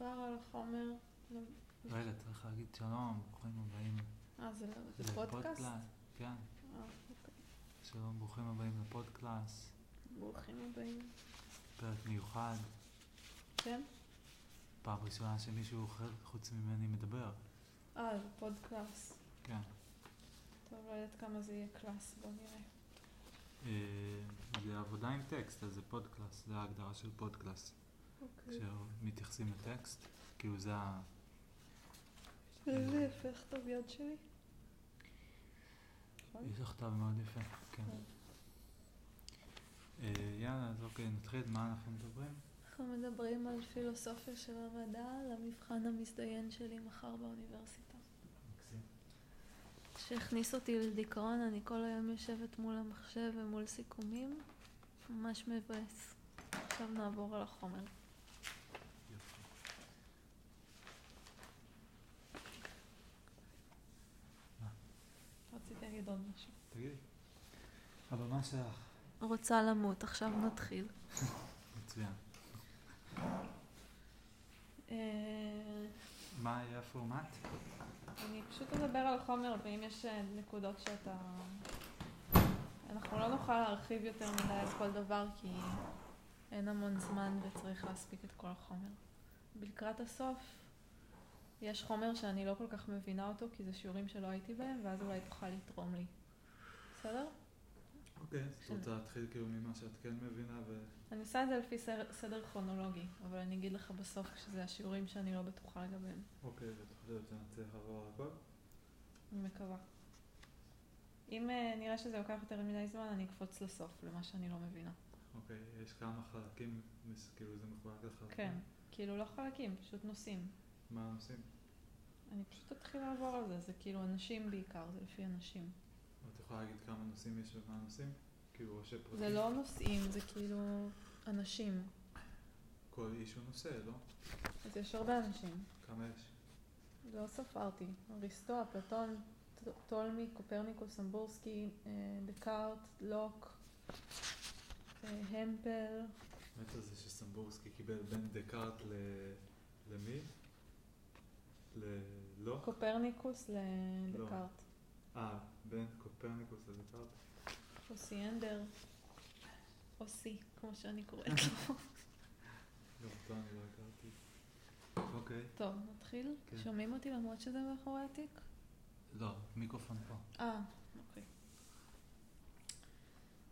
עבר על החומר. רגע, צריך להגיד שלום, ברוכים הבאים אה, זה זה פודקאסט? כן, אה, אוקיי. שלום, ברוכים הבאים לפודקלאס. ברוכים הבאים. פרק מיוחד, כן? פעם ראשונה שמישהו אחר חוץ ממני מדבר. אה, זה פודקלאס. כן. טוב, לא יודעת כמה זה יהיה class, בוא נראה. אה, זה עבודה עם טקסט, אז זה פודקלאס, זה ההגדרה של פודקלאס. אוקיי. כשמתייחסים לטקסט, כאילו זה ה... זה יפה, איך טוב יד שלי? נכון? יש לך כתב מאוד יפה, כן. כן. אה, יאללה, אז אוקיי, נתחיל, מה אנחנו מדברים? אנחנו מדברים על פילוסופיה של המדע, למבחן המזדיין שלי מחר באוניברסיטה. שהכניס אותי לדיכאון, אני כל היום יושבת מול המחשב ומול סיכומים, ממש מבאס. עכשיו נעבור על החומר. יופי. רציתי להגיד עוד משהו. תגידי. הבמה שלך. רוצה למות, עכשיו נתחיל. מצוין. אה, מה יהיה הפורמט? אני פשוט אדבר על החומר, ואם יש אה, נקודות שאתה... אנחנו לא נוכל להרחיב יותר מדי על כל דבר, כי אין המון זמן וצריך להספיק את כל החומר. לקראת הסוף, יש חומר שאני לא כל כך מבינה אותו, כי זה שיעורים שלא הייתי בהם, ואז אולי תוכל לתרום לי. בסדר? אוקיי, אז את של- רוצה להתחיל כאילו ממה שאת כן מבינה ו... אני עושה את זה לפי סדר, סדר כרונולוגי, אבל אני אגיד לך בסוף כשזה השיעורים שאני לא בטוחה לגביהם. אוקיי, ואת חושבת שנצליח לעבור על הכל? אני מקווה. אם אה, נראה שזה לוקח יותר מדי זמן, אני אקפוץ לסוף, למה שאני לא מבינה. אוקיי, יש כמה חלקים, כאילו זה מחולק לחלקים? כן, כאילו לא חלקים, פשוט נושאים. מה הנושאים? אני פשוט אתחיל לעבור על זה, זה כאילו אנשים בעיקר, זה לפי אנשים. את יכולה להגיד כמה נושאים יש ומה הנושאים? כאילו ראשי פרקים? זה לא נושאים, זה כאילו אנשים. כל איש הוא נושא, לא? אז יש הרבה אנשים. כמה יש? לא ספרתי. אריסטו, אפלטון, טולמי, קופרניקוס, סמבורסקי, אה, דקארט, לוק, אה, המפל. האמת על זה שסמבורסקי קיבל בין דקארט ל... למי? ללא? קופרניקוס לדקארט. אה, בין קופרניקוס לדקארט? אוסיאנדר. אוסי, כמו שאני קוראת לו. גם אותו אני לא הכרתי. אוקיי. טוב, נתחיל? כן. שומעים אותי למרות שזה מאחורי התיק? לא, מיקרופון פה. אה, אוקיי.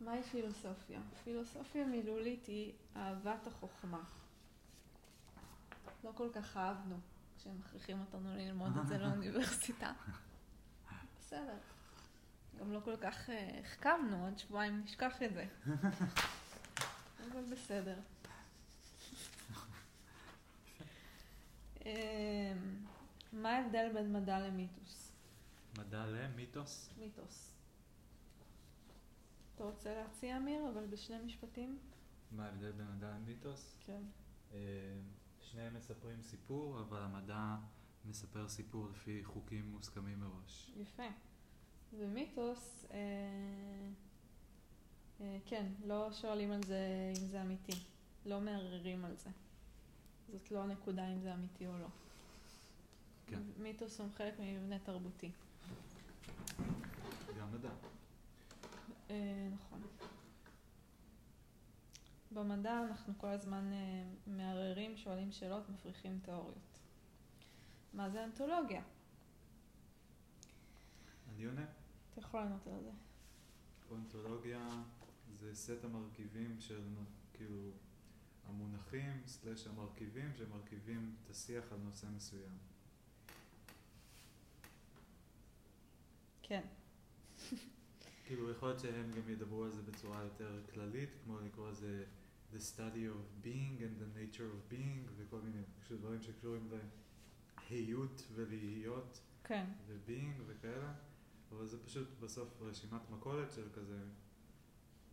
מהי פילוסופיה? פילוסופיה מילולית היא אהבת החוכמה. לא כל כך אהבנו כשהם מכריחים אותנו ללמוד את זה לאוניברסיטה. בסדר. גם לא כל כך אה, החכמנו, עוד שבועיים נשכח את זה. אבל בסדר. אמ, מה ההבדל בין מדע למיתוס? מדע למיתוס? מיתוס. אתה רוצה להציע, אמיר, אבל בשני משפטים? מה ההבדל בין מדע למיתוס? כן. שניהם מספרים סיפור, אבל המדע מספר סיפור לפי חוקים מוסכמים מראש. יפה. ומיתוס, אה, אה, כן, לא שואלים על זה אם זה אמיתי. לא מערערים על זה. זאת לא הנקודה אם זה אמיתי או לא. כן. מיתוס הוא חלק ממבנה תרבותי. גם מדע. אה, נכון. במדע אנחנו כל הזמן אה, מערערים, שואלים שאלות, מפריחים תיאוריות. מה זה אנתולוגיה? אני עונה. אתה יכול לענות על זה. אונתולוגיה זה סט המרכיבים של כאילו המונחים סלש המרכיבים שמרכיבים את השיח על נושא מסוים. כן. כאילו יכול להיות שהם גם ידברו על זה בצורה יותר כללית, כמו לקרוא לזה the study of being and the nature of being וכל מיני דברים שקשורים להיות ולהיות כן. ו-being וכאלה, אבל זה פשוט בסוף רשימת מכולת של כזה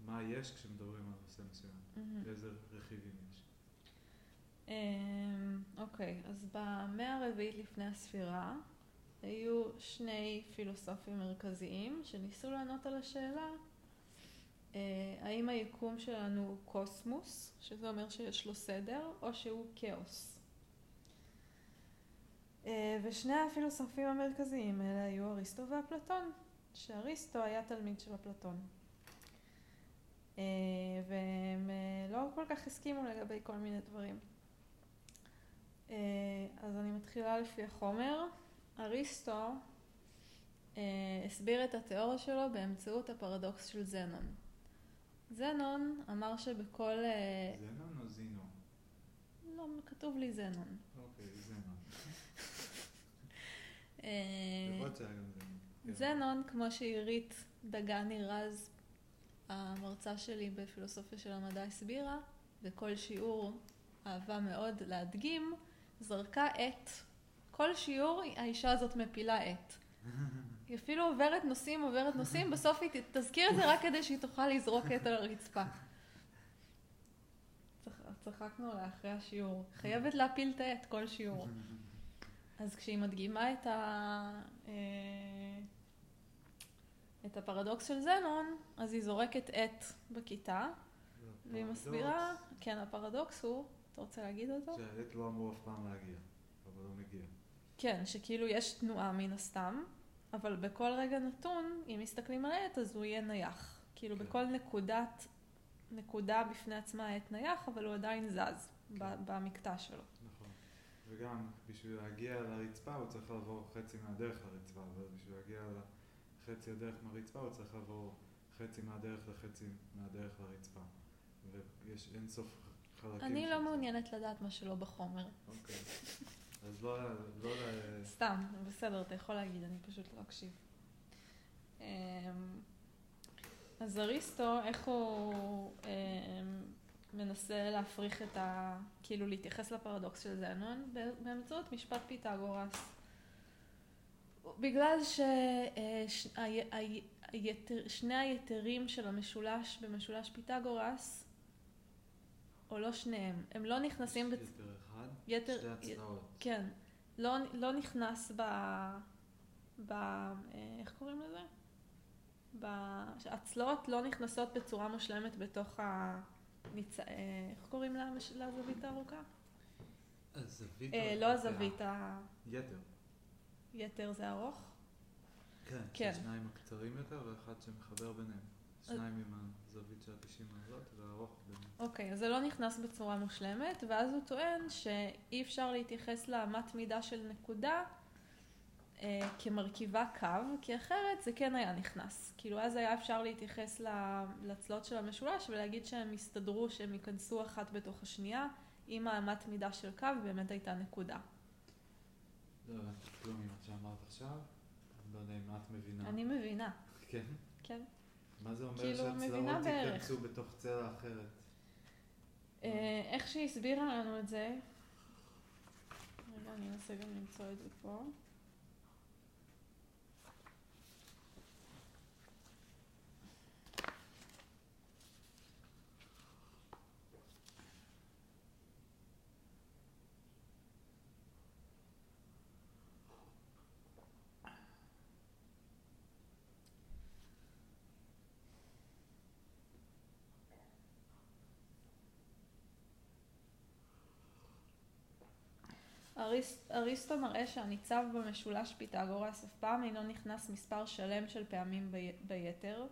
מה יש כשמדברים על נושא מסוים, מהמם. איזה רכיבים יש. אמ, אוקיי, אז במאה הרביעית לפני הספירה היו שני פילוסופים מרכזיים שניסו לענות על השאלה האם היקום שלנו הוא קוסמוס, שזה אומר שיש לו סדר, או שהוא כאוס. אה, ושני הפילוסופים המרכזיים האלה היו אריסטו ואפלטון, שאריסטו היה תלמיד של אפלטון. אה, והם אה, לא כל כך הסכימו לגבי כל מיני דברים. אה, אז אני מתחילה לפי החומר. אריסטו הסביר את התיאוריה שלו באמצעות הפרדוקס של זנון. זנון אמר שבכל... זנון או זינו? לא, כתוב לי זנון. אוקיי, זנון. כן. זנון, כמו שעירית דגני רז המרצה שלי בפילוסופיה של המדע הסבירה, וכל שיעור אהבה מאוד להדגים, זרקה עט. כל שיעור האישה הזאת מפילה עט. היא אפילו עוברת נושאים, עוברת נושאים, בסוף היא תזכיר את זה רק כדי שהיא תוכל לזרוק עט על הרצפה. צחקנו עליה אחרי השיעור. חייבת להפיל את העט כל שיעור. אז כשהיא מדגימה את ה... אה, את הפרדוקס של זנון, אז היא זורקת עט בכיתה, והיא מסבירה, כן, הפרדוקס הוא, אתה רוצה להגיד אותו? שהעט לא אמור אף פעם להגיע, אבל לא מגיע. כן, שכאילו יש תנועה מן הסתם, אבל בכל רגע נתון, אם מסתכלים על העט, אז הוא יהיה נייח. כאילו כן. בכל נקודת, נקודה בפני עצמה העט נייח, אבל הוא עדיין זז כן. במקטע שלו. נכון. וגם בשביל להגיע לרצפה הוא צריך לעבור חצי מהדרך לרצפה, אבל בשביל להגיע חצי הדרך מהרצפה, הוא צריך לעבור חצי מהדרך לחצי מהדרך לרצפה. ויש אין סוף חלקים. אני לא מעוניינת לדעת מה שלא בחומר. אוקיי. אז לא... לא סתם, בסדר, אתה יכול להגיד, אני פשוט לא אקשיב. אמ, אז אריסטו, איך הוא אמ, מנסה להפריך את ה... כאילו להתייחס לפרדוקס של זנון? באמצעות משפט פיתגורס. בגלל ששני היתרים של המשולש במשולש פיתגורס, או לא שניהם, הם לא נכנסים... יתר אחד? יתר... שתי הצלעות. כן. לא, לא נכנס ב... ב... אה, איך קוראים לזה? ב... הצלעות לא נכנסות בצורה מושלמת בתוך ה... ניצ... אה, איך קוראים לה, לזווית הארוכה? הזווית הארוכה. לא הזווית ה... יתר. יתר זה ארוך? כן, כן. שניים הקצרים יותר ואחד שמחבר ביניהם. שניים עם הזווית של ה-90 מעלות והארוך ביניהם. אוקיי, אז זה לא נכנס בצורה מושלמת, ואז הוא טוען שאי אפשר להתייחס לאמת מידה של נקודה אה, כמרכיבה קו, כי אחרת זה כן היה נכנס. כאילו אז היה אפשר להתייחס לצלות של המשולש ולהגיד שהם הסתדרו, שהם ייכנסו אחת בתוך השנייה, אם האמת מידה של קו באמת הייתה נקודה. לא הבנתי כלום ממה שאמרת עכשיו, אני לא יודע אם את מבינה. אני מבינה. כן? כן. מה זה אומר כאילו, שהצלעות ייכנסו בתוך צלע אחרת? אה, איך שהיא הסבירה לנו את זה, רגע, אני אנסה גם למצוא את זה פה. אריסט, אריסטו מראה שהניצב במשולש פיתגורס אף פעם אינו נכנס מספר שלם של פעמים בי, ביתר,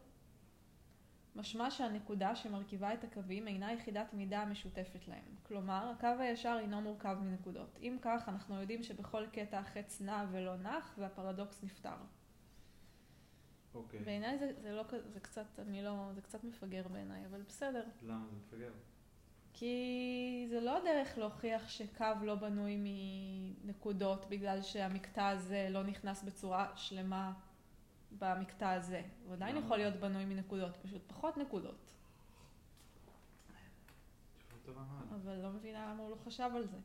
משמע שהנקודה שמרכיבה את הקווים אינה יחידת מידה המשותפת להם. כלומר, הקו הישר אינו מורכב מנקודות. אם כך, אנחנו יודעים שבכל קטע החץ נע ולא נח, והפרדוקס נפתר. אוקיי. Okay. בעיניי זה, זה לא, זה קצת, אני לא, זה קצת מפגר בעיניי, אבל בסדר. למה זה מפגר? כי זה לא דרך להוכיח שקו לא בנוי מנקודות בגלל שהמקטע הזה לא נכנס בצורה שלמה במקטע הזה. הוא עדיין יכול להיות בנוי מנקודות, פשוט פחות נקודות. אבל לא מבינה למה הוא לא חשב על זה.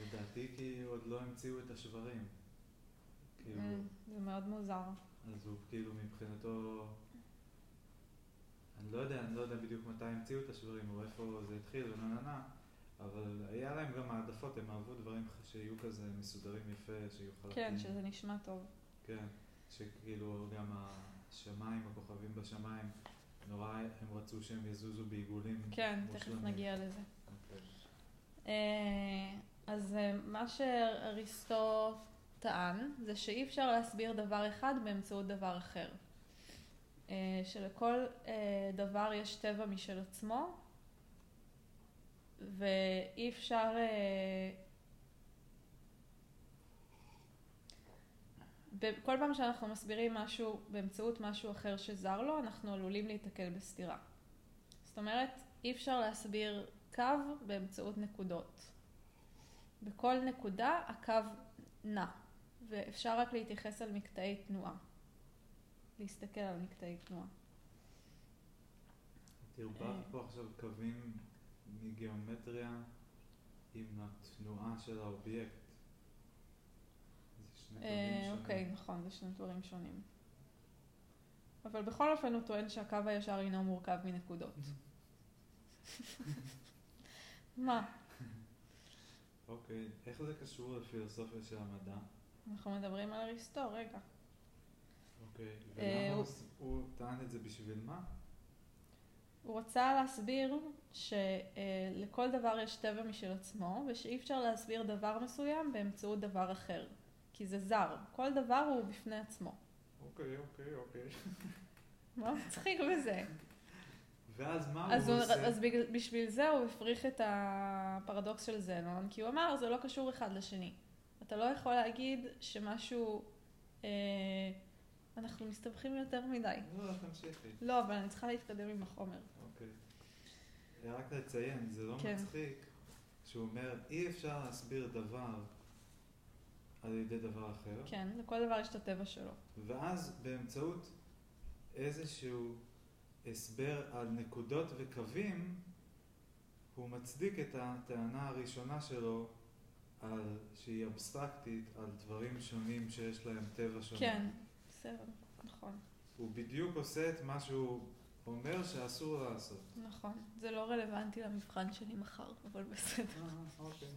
לדעתי כי עוד לא המציאו את השברים. כאילו- אה, זה מאוד מוזר. אז הוא כאילו מבחינתו אני לא יודע, אני לא יודע בדיוק מתי המציאו את השברים או איפה זה התחיל ונה נה נה, אבל היה להם גם העדפות, הם אהבו דברים שיהיו כזה מסודרים יפה, שיהיו חלקים. כן, שזה נשמע טוב. כן, שכאילו גם השמיים, הכוכבים בשמיים, נורא הם רצו שהם יזוזו בעיגולים. כן, תכף נגיע לזה. Okay. אוקיי. אה, אז אה, מה שאריסטו טען זה שאי אפשר להסביר דבר אחד באמצעות דבר אחר. אה, שלכל אה, דבר יש טבע משל עצמו, ואי אפשר... אה, כל פעם שאנחנו מסבירים משהו באמצעות משהו אחר שזר לו, אנחנו עלולים להיתקל בסתירה. זאת אומרת, אי אפשר להסביר קו באמצעות נקודות. בכל נקודה הקו נע, ואפשר רק להתייחס על מקטעי תנועה. להסתכל על מקטעי תנועה. תרבחת אה. פה עכשיו קווים מגיאומטריה עם התנועה של האובייקט. אה. אוקיי, נכון, זה שני דברים שונים. אבל בכל אופן הוא טוען שהקו הישר אינו מורכב מנקודות. מה? אוקיי, איך זה קשור לפילוסופיה של המדע? אנחנו מדברים על אריסטו, רגע. אוקיי, אה, ולמה הוא- טען את זה בשביל מה? הוא רצה להסביר שלכל דבר יש טבע משל עצמו, ושאי אפשר להסביר דבר מסוים באמצעות דבר אחר. כי זה זר. כל דבר הוא בפני עצמו. אוקיי, אוקיי, אוקיי. מה מצחיק בזה? ואז מה אז, הוא הוא, עושה? אז בגלל- בשביל זה הוא הפריך את הפרדוקס של זנון, כי הוא אמר, זה לא קשור אחד לשני. אתה לא יכול להגיד שמשהו... אה, אנחנו מסתבכים יותר מדי. לא, תמשיכי. לא, אבל אני צריכה להתקדם עם החומר. אוקיי. רק לציין, זה לא כן. מצחיק שהוא אומר, אי אפשר להסביר דבר על ידי דבר אחר, כן, לכל דבר יש את הטבע שלו. ואז באמצעות איזשהו הסבר על נקודות וקווים, הוא מצדיק את הטענה הראשונה שלו על שהיא אבסטרקטית, על דברים שונים שיש להם טבע שונה. כן, בסדר, נכון, הוא בדיוק עושה את מה שהוא אומר שאסור לעשות. נכון. זה לא רלוונטי למבחן שלי מחר, אבל בסדר. אה, אוקיי.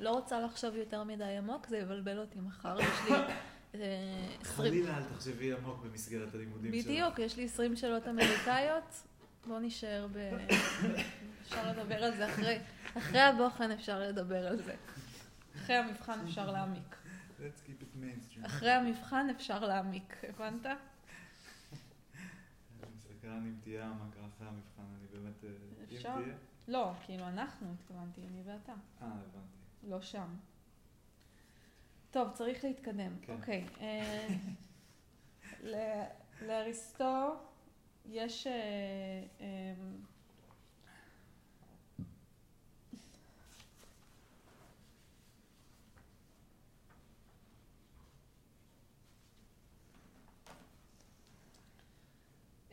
לא רוצה לחשוב יותר מדי עמוק, זה יבלבל אותי מחר. יש לי אה. חלילה אל תחשבי עמוק במסגרת הלימודים שלך. בדיוק, יש לי 20 שאלות אמריקאיות. בוא נשאר ב... אפשר לדבר על זה אחרי. אחרי הבוחן אפשר לדבר על זה. אחרי המבחן אפשר להעמיק. Let's keep it mainstream. אחרי המבחן אפשר להעמיק, הבנת? אני סקרן אם תהיה העמקה אחרי המבחן, אני באמת... אה, אפשר. לא, כאילו אנחנו התכוונתי, אני ואתה. אה, הבנתי. לא שם. טוב, צריך להתקדם. כן. אוקיי. אה, לאריסטו יש...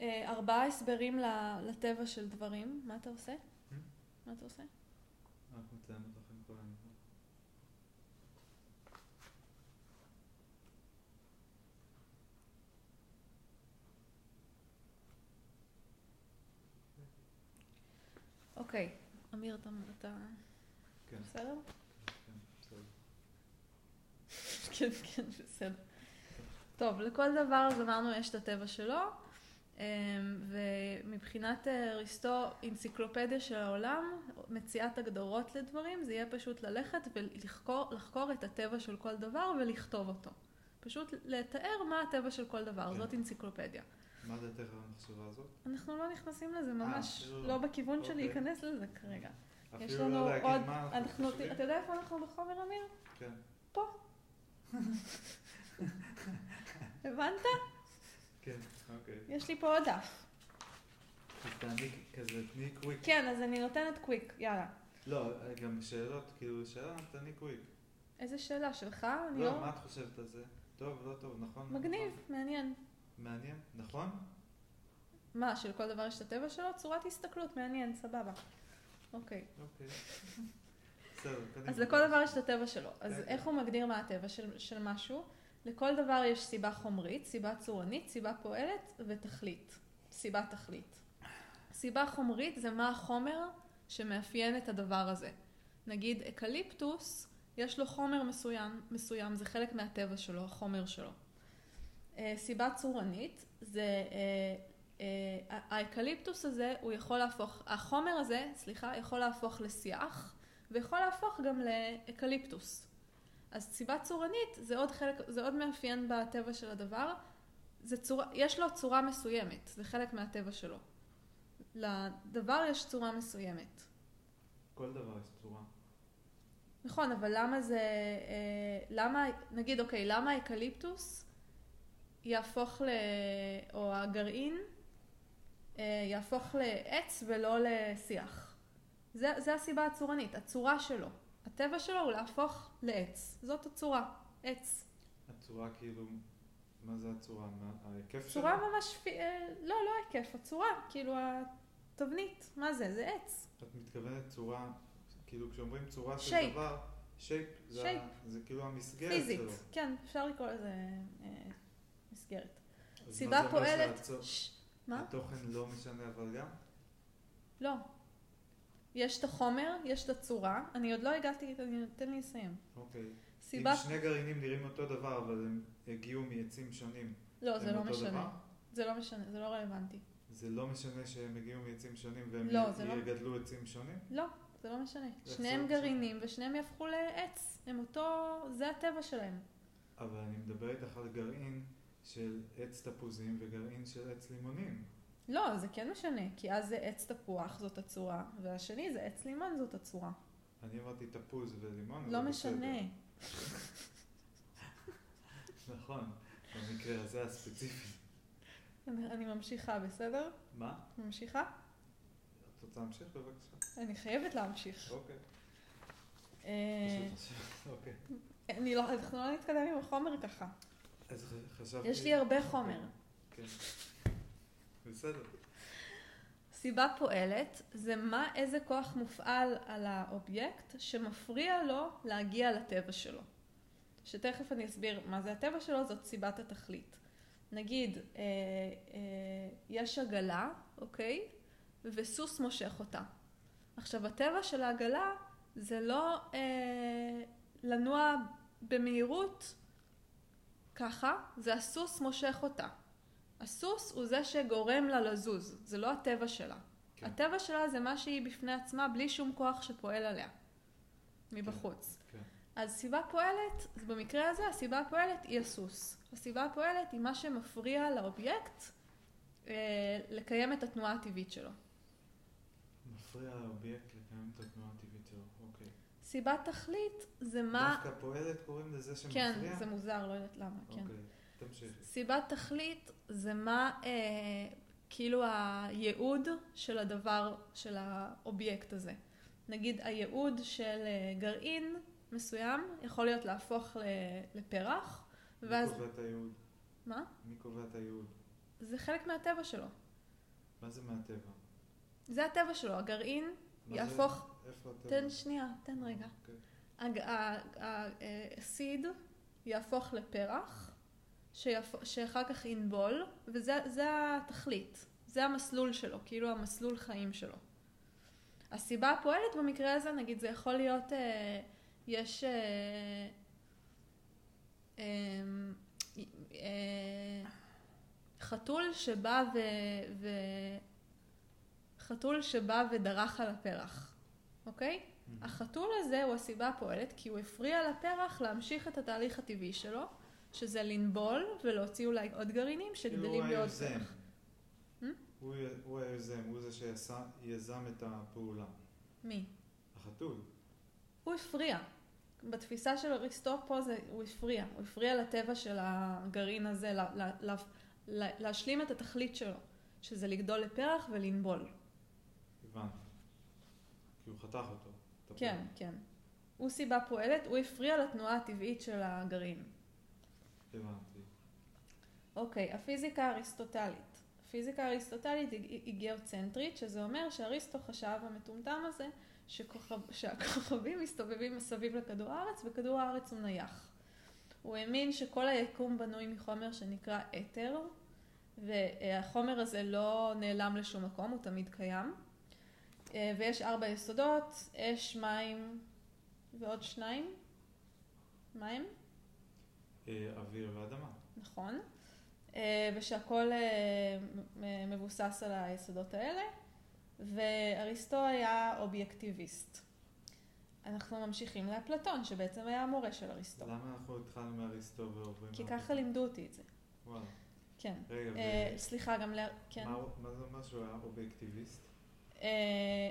ארבעה הסברים לטבע של דברים. מה אתה עושה? מה אתה עושה? כל. אוקיי, אמיר, אתה, כן, בסדר? כן, בסדר. כן, כן, בסדר. טוב, לכל דבר אז אמרנו יש את הטבע שלו, ומבחינת אה, אריסטו, אנציקלופדיה של העולם, מציאת הגדרות לדברים, זה יהיה פשוט ללכת ולחקור לחקור את הטבע של כל דבר ולכתוב אותו. פשוט לתאר מה הטבע של כל דבר, כן. זאת אנציקלופדיה. מה דעתך על המחשבה הזאת? אנחנו לא נכנסים לזה, ממש אפילו לא. לא בכיוון אוקיי. להיכנס לזה כרגע. יש אפילו לנו לא עוד, מה אנחנו? אתה יודע איפה אנחנו בחומר אמיר? כן. הבנת? כן, אוקיי. יש לי פה עוד דף. אז תעני כזה, תני קוויק. כן, אז אני נותנת קוויק, יאללה. לא, גם שאלות, כאילו, שאלה, תעני קוויק. איזה שאלה שלך? אני לא, לא... מה את חושבת על זה? טוב, לא טוב, נכון? מגניב, נכון? מעניין. מעניין, נכון? מה, שלכל דבר יש את הטבע שלו? צורת הסתכלות, מעניין, סבבה. אוקיי. אוקיי. בסדר. אז לכל דבר יש את הטבע שלו. אז כן, איך. הוא מגדיר מה הטבע של, של משהו? לכל דבר יש סיבה חומרית, סיבה צורנית, סיבה פועלת ותכלית. סיבה תכלית. סיבה חומרית זה מה החומר שמאפיין את הדבר הזה. נגיד אקליפטוס, יש לו חומר מסוים, מסוים, זה חלק מהטבע שלו, החומר שלו. אה, סיבה צורנית זה, אה, אה, האקליפטוס הזה, הוא יכול להפוך, החומר הזה, סליחה, יכול להפוך לשיח, ויכול להפוך גם לאקליפטוס. אז סיבה צורנית זה עוד, חלק, זה עוד מאפיין בטבע של הדבר, זה צורה, יש לו צורה מסוימת, זה חלק מהטבע שלו. לדבר יש צורה מסוימת. כל דבר יש צורה. נכון, אבל למה זה, אה, למה, נגיד, אוקיי, למה האקליפטוס יהפוך ל... או הגרעין אה, יהפוך לעץ ולא לשיח? זה, זה הסיבה הצורנית, הצורה שלו. הטבע שלו הוא להפוך לעץ. זאת הצורה, עץ. הצורה כאילו, מה זה הצורה? מה, ההיקף שלו? צורה ממש, אה, לא, לא ההיקף, הצורה, כאילו התבנית, מה זה? זה עץ. את מתכוונת צורה, כאילו כשאומרים צורה של שייפ. דבר, שייפ, זה, שייפ. זה כאילו המסגרת פיזית, שלו. כן, אפשר לקרוא לזה אה, מסגרת. סיבה פועלת, ש- מה? התוכן לא משנה אבל גם? לא. יש את החומר, יש את הצורה, אני עוד לא הגעתי, תן לי לסיים. אוקיי. סיבה, אם שני גרעינים נראים אותו דבר, אבל הם הגיעו מעצים שונים, לא, זה לא משנה. דבר? זה לא משנה, זה לא רלוונטי. זה לא משנה שהם הגיעו מעצים שונים והם לא, לא- יגדלו עצים שונים? לא, זה לא משנה. שניהם לא. גרעינים ושניהם יהפכו לעץ. הם אותו, זה הטבע שלהם. אבל אני מדבר איתך על גרעין של עץ תפוזים וגרעין של עץ לימונים. לא, זה כן משנה, כי אז זה עץ תפוח, זאת הצורה, והשני זה עץ לימון, זאת הצורה. אני אמרתי תפוז ולימון, לא משנה. נכון, במקרה הזה הספציפי. אני, ממשיכה, בסדר? מה? ממשיכה? את רוצה להמשיך בבקשה? אני חייבת להמשיך. אוקיי. אה, אוקיי. לא, אנחנו לא נתקדם עם החומר ככה. יש לי הרבה חומר. כן. בסדר. סיבה פועלת זה מה, איזה כוח מופעל על האובייקט שמפריע לו להגיע לטבע שלו. שתכף אני אסביר מה זה הטבע שלו, זאת סיבת התכלית. נגיד, אה, אה, יש עגלה, אוקיי? וסוס מושך אותה. עכשיו, הטבע של העגלה זה לא אה, לנוע במהירות ככה, זה הסוס מושך אותה. הסוס הוא זה שגורם לה לזוז, זה לא הטבע שלה. כן. הטבע שלה זה מה שהיא בפני עצמה, בלי שום כוח שפועל עליה, מבחוץ. כן. אז סיבה פועלת, אז במקרה הזה הסיבה הפועלת היא הסוס. הסיבה הפועלת היא מה שמפריע לאובייקט אה, לקיים את התנועה הטבעית שלו. מפריע לאובייקט לקיים את התנועה הטבעית שלו. אוקיי. סיבת תכלית זה מה... דווקא פועלת קוראים לזה שמפריע? כן, זה מוזר, לא יודעת למה, כן. תמשיכי. סיבת תכלית זה מה, אה, כאילו הייעוד של הדבר, של האובייקט הזה. נגיד הייעוד של אה, גרעין מסוים יכול להיות להפוך לפרח, ואז... מי קובע את הייעוד? מה? מי קובע את הייעוד? זה חלק מהטבע שלו. מה זה מהטבע? זה הטבע שלו, הגרעין יהפוך... זה, איפה הטבע? תן שנייה, תן רגע. אוקיי. הג- ה- ה- אה, הסיד יהפוך לפרח, שיהפ- שאחר כך ינבול, וזה זה התכלית. זה המסלול שלו, כאילו המסלול חיים שלו. הסיבה הפועלת במקרה הזה, נגיד, זה יכול להיות, אה, יש אה, אה, אה, חתול שבא ו... ו... חתול שבא ודרך על הפרח, אוקיי? מהמם. החתול הזה הוא הסיבה הפועלת כי הוא הפריע לפרח להמשיך את התהליך הטבעי שלו, שזה לנבול ולהוציא אולי עוד גרעינים כאילו שגדלים היוזם. פרח. Hmm? הוא היוזם, הוא זה שיזם את הפעולה. מי? החתול. הוא הפריע. בתפיסה של אריסטו פה זה, הוא הפריע. הוא הפריע לטבע של הגרעין הזה לה, לה, לה, לה, להשלים את התכלית שלו, שזה לגדול לפרח ולנבול. הבנתי. כי הוא חתך אותו. כן, כן. הוא סיבה פועלת, הוא הפריע לתנועה הטבעית של הגרעין. הבנתי. אוקיי, הפיזיקה האריסטוטלית. הפיזיקה האריסטוטלית היא, היא גיאוצנטרית, שזה אומר שאריסטו חשב המטומטם הזה שכוכב, שהכוכבים מסתובבים מסביב לכדור הארץ וכדור הארץ הוא נייח. הוא האמין שכל היקום בנוי מחומר שנקרא אתר, והחומר הזה לא נעלם לשום מקום, הוא תמיד קיים. אה, ויש ארבע יסודות, אש, מים ועוד שניים. אה, אוויר ואדמה. נכון. אה, ושהכול אה, מבוסס על היסודות האלה, ואריסטו היה אובייקטיביסט. אנחנו ממשיכים לאפלטון, שבעצם היה המורה של אריסטו. למה אנחנו התחלנו מאריסטו ועוברים... כי? ככה לימדו אותי את זה. וואלה. כן. רגע, ו- אה, סליחה, גם ל... כן. מה זה אומר שהוא היה אובייקטיביסט? אה,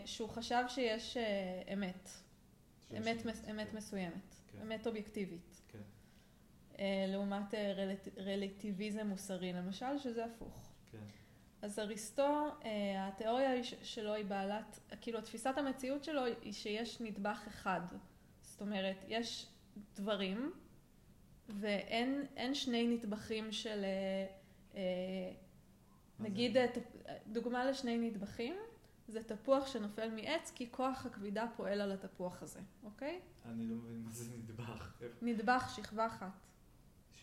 שהוא חשב שיש אה, אמת. אמת, מס- אמת כן, מסוימת. כן. אמת אובייקטיבית. אה, לעומת אה, רלט- רלטיביזם מוסרי, למשל, שזה הפוך. כן. אז אריסטו, אה, התיאוריה שלו היא בעלת, כאילו תפיסת המציאות שלו היא שיש נדבך אחד. זאת אומרת, יש דברים ואין אין שני נדבכים של, נגיד, דוגמה לשני נדבכים, זה תפוח שנופל מעץ כי כוח הכבידה פועל על התפוח הזה, אוקיי? אני לא מבין מה זה נדבך. נדבך, שכבה אחת.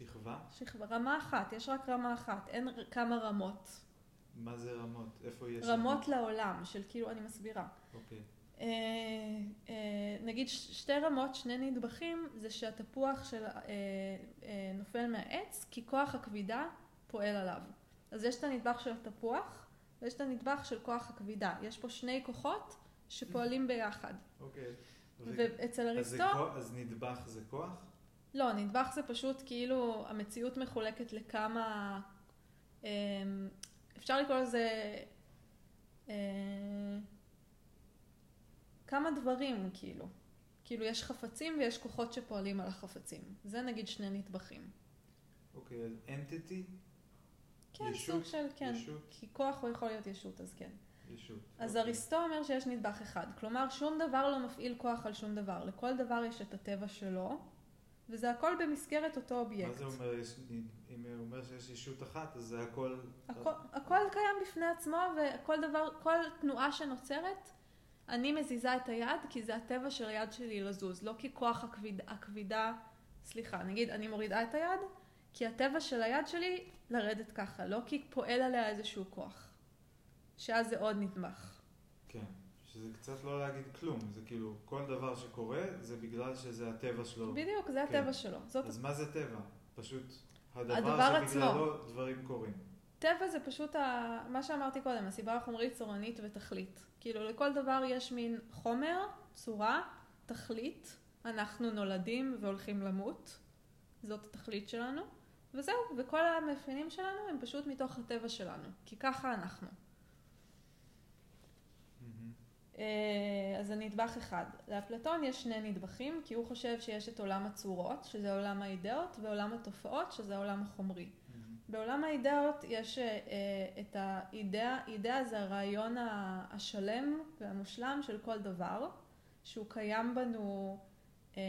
שכבה? שכבה, רמה אחת, יש רק רמה אחת, אין כמה רמות. מה זה רמות? איפה יש... רמות לעולם, של כאילו, אני מסבירה. אוקיי. אה, אה, נגיד שתי רמות, שני נדבכים, זה שהתפוח של, אה, אה, נופל מהעץ, כי כוח הכבידה פועל עליו. אז יש את הנדבך של התפוח, ויש את הנדבך של כוח הכבידה. יש פה שני כוחות שפועלים ביחד. אוקיי. ו- ואצל אז אריסטו, כוח- אז נדבך זה כוח? לא, נדבך זה פשוט כאילו, המציאות מחולקת לכמה, אה, אפשר לקרוא לזה, אה, כמה דברים כאילו. כאילו יש חפצים ויש כוחות שפועלים על החפצים. זה נגיד שני נדבכים. אוקיי, אז entity? כן, ישות? סוג של, כן. ישות? כי כוח הוא יכול להיות ישות, אז כן. ישות. אז אוקיי. אריסטו אומר שיש נדבך אחד. כלומר, שום דבר לא מפעיל כוח על שום דבר. לכל דבר יש את הטבע שלו, וזה הכל במסגרת אותו אובייקט. מה זה אומר, יש- אם הוא אומר שיש ישות אחת, אז זה הכל... הכל, הכל קיים בפני עצמו, וכל דבר, כל תנועה שנוצרת, אני מזיזה את היד, כי זה הטבע של היד שלי לזוז, לא כי כוח הכביד, הכבידה, סליחה, נגיד אני מורידה את היד, כי הטבע של היד שלי לרדת ככה, לא כי פועל עליה איזשהו כוח. שאז זה עוד נתמך. כן. שזה קצת לא להגיד כלום, זה כאילו, כל דבר שקורה, זה בגלל שזה הטבע שלו. בדיוק, זה כן. הטבע שלו. זאת אז מה זה טבע? פשוט הדבר, הדבר שבגללו דברים קורים. טבע זה פשוט ה... מה שאמרתי קודם, הסיבה החומרית, צורנית ותכלית. כאילו לכל דבר יש מין חומר, צורה, תכלית. אנחנו נולדים והולכים למות. זאת התכלית שלנו. וזהו, וכל המאפיינים שלנו הם פשוט מתוך הטבע שלנו. כי ככה אנחנו. אה, אז זה נדבך אחד. לאפלטון יש שני נדבכים, כי הוא חושב שיש את עולם הצורות, שזה עולם האידאות, ועולם התופעות, שזה העולם החומרי. מהמם. בעולם האידאות יש אה, את האידאה, אידאה זה הרעיון השלם והמושלם של כל דבר, שהוא קיים בנו, אה,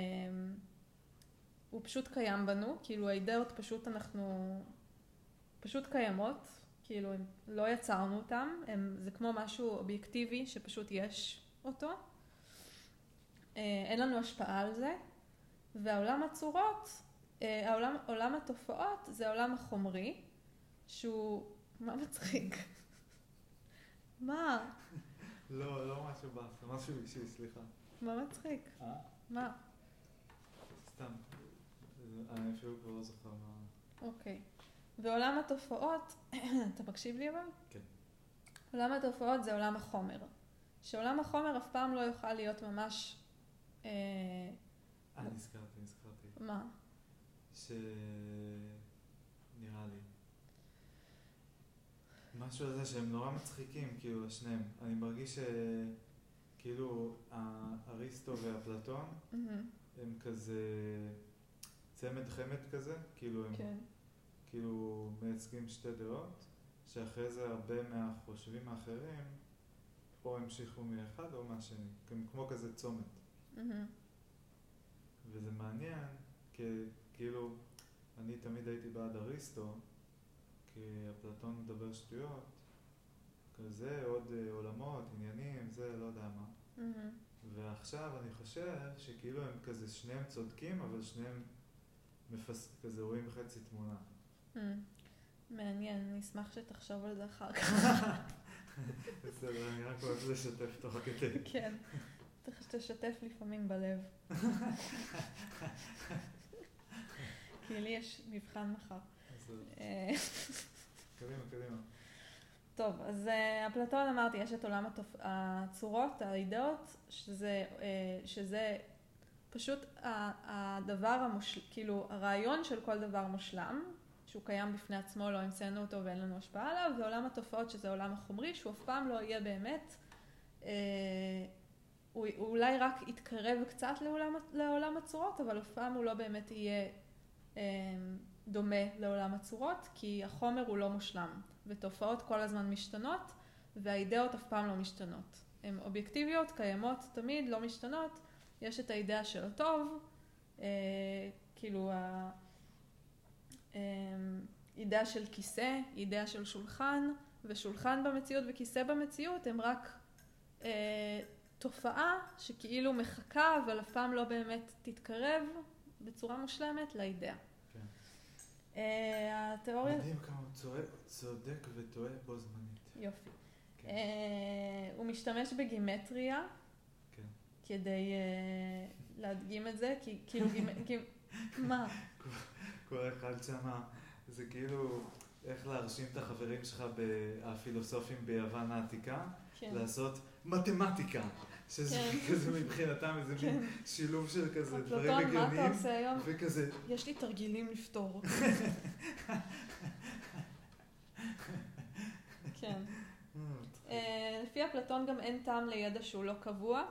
הוא פשוט קיים בנו, כאילו האידאות פשוט אנחנו, פשוט קיימות, כאילו הם, לא יצרנו אותם, הם, זה כמו משהו אובייקטיבי שפשוט יש אותו, אה, אין לנו השפעה על זה, והעולם הצורות אה, העולם, עולם התופעות זה העולם החומרי, שהוא... מה מצחיק? מה? לא, לא משהו באסה, משהו אישי, סליחה. מה מצחיק? אה? מה? סתם. אני אפילו כבר לא זוכר מה... אוקיי. ועולם התופעות, אתה מקשיב לי אבל? כן. עולם התופעות זה עולם החומר. שעולם החומר אף פעם לא יוכל להיות ממש... אה, אה, נזכרתי, נזכרתי. מה? ש... נראה לי. משהו על זה שהם נורא מצחיקים, כאילו, שניהם. אני מרגיש שכאילו אריסטו ואפלטון הם כזה צמד חמד כזה, כאילו הם כן. כאילו מייצגים שתי דעות, שאחרי זה הרבה מהחושבים האחרים או המשיכו מאחד או מהשני, הם כמו כזה צומת. וזה מעניין, כי כאילו, אני תמיד הייתי בעד אריסטו, כי אפלטון מדבר שטויות, כזה, עוד אה, עולמות, עניינים, זה, לא יודע מה. ועכשיו אני חושב שכאילו הם כזה, שניהם צודקים, אבל שניהם מפס... כזה רואים חצי תמונה. מהמם. מעניין, אני אשמח שתחשוב על זה אחר כך. בסדר, אני רק אוהב לשתף תוך כדי. כן. צריך שתשתף לפעמים בלב. כי לי יש מבחן מחר. אה, קדימה, קדימה. טוב, אז אה, אפלטון אמרתי, יש את עולם התופ... הצורות, האידאות, שזה, אה, שזה פשוט הדבר המושלם, כאילו הרעיון של כל דבר מושלם, שהוא קיים בפני עצמו, לא המצאנו אותו ואין לנו השפעה עליו, ועולם התופעות שזה העולם החומרי, שהוא אף פעם לא יהיה באמת, אה, הוא, הוא אולי רק יתקרב קצת לעולם, לעולם הצורות, אבל אף פעם הוא לא באמת יהיה אה, דומה לעולם הצורות, כי החומר הוא לא מושלם, ותופעות כל הזמן משתנות, והאידאות אף פעם לא משתנות. הן אובייקטיביות, קיימות תמיד, לא משתנות. יש את האידאה של הטוב, אה, כאילו האידאה אה, של כיסא, אידאה של שולחן, ושולחן במציאות וכיסא במציאות הם רק אה, תופעה שכאילו מחכה, אבל אף פעם לא באמת תתקרב בצורה מושלמת לאידאה. כן. אה, התיאוריה... מדהים כמה הוא צודק וטועה בו זמנית. יופי. כן. אה, הוא משתמש בגימטריה כן. כדי אה, להדגים את זה, כי כאילו גימטריה... מה? כל אחד שמה, זה כאילו איך להרשים את החברים שלך, הפילוסופים ביוון העתיקה, כן. לעשות מתמטיקה. שזה כן. כזה מבחינתם איזה כן. מין שילוב של כזה דברים הגיוניים. אפלטון, מה אתה עושה היום? וכזה... יש לי תרגילים לפתור. כן. אה, לפי אפלטון גם אין טעם לידע שהוא לא קבוע,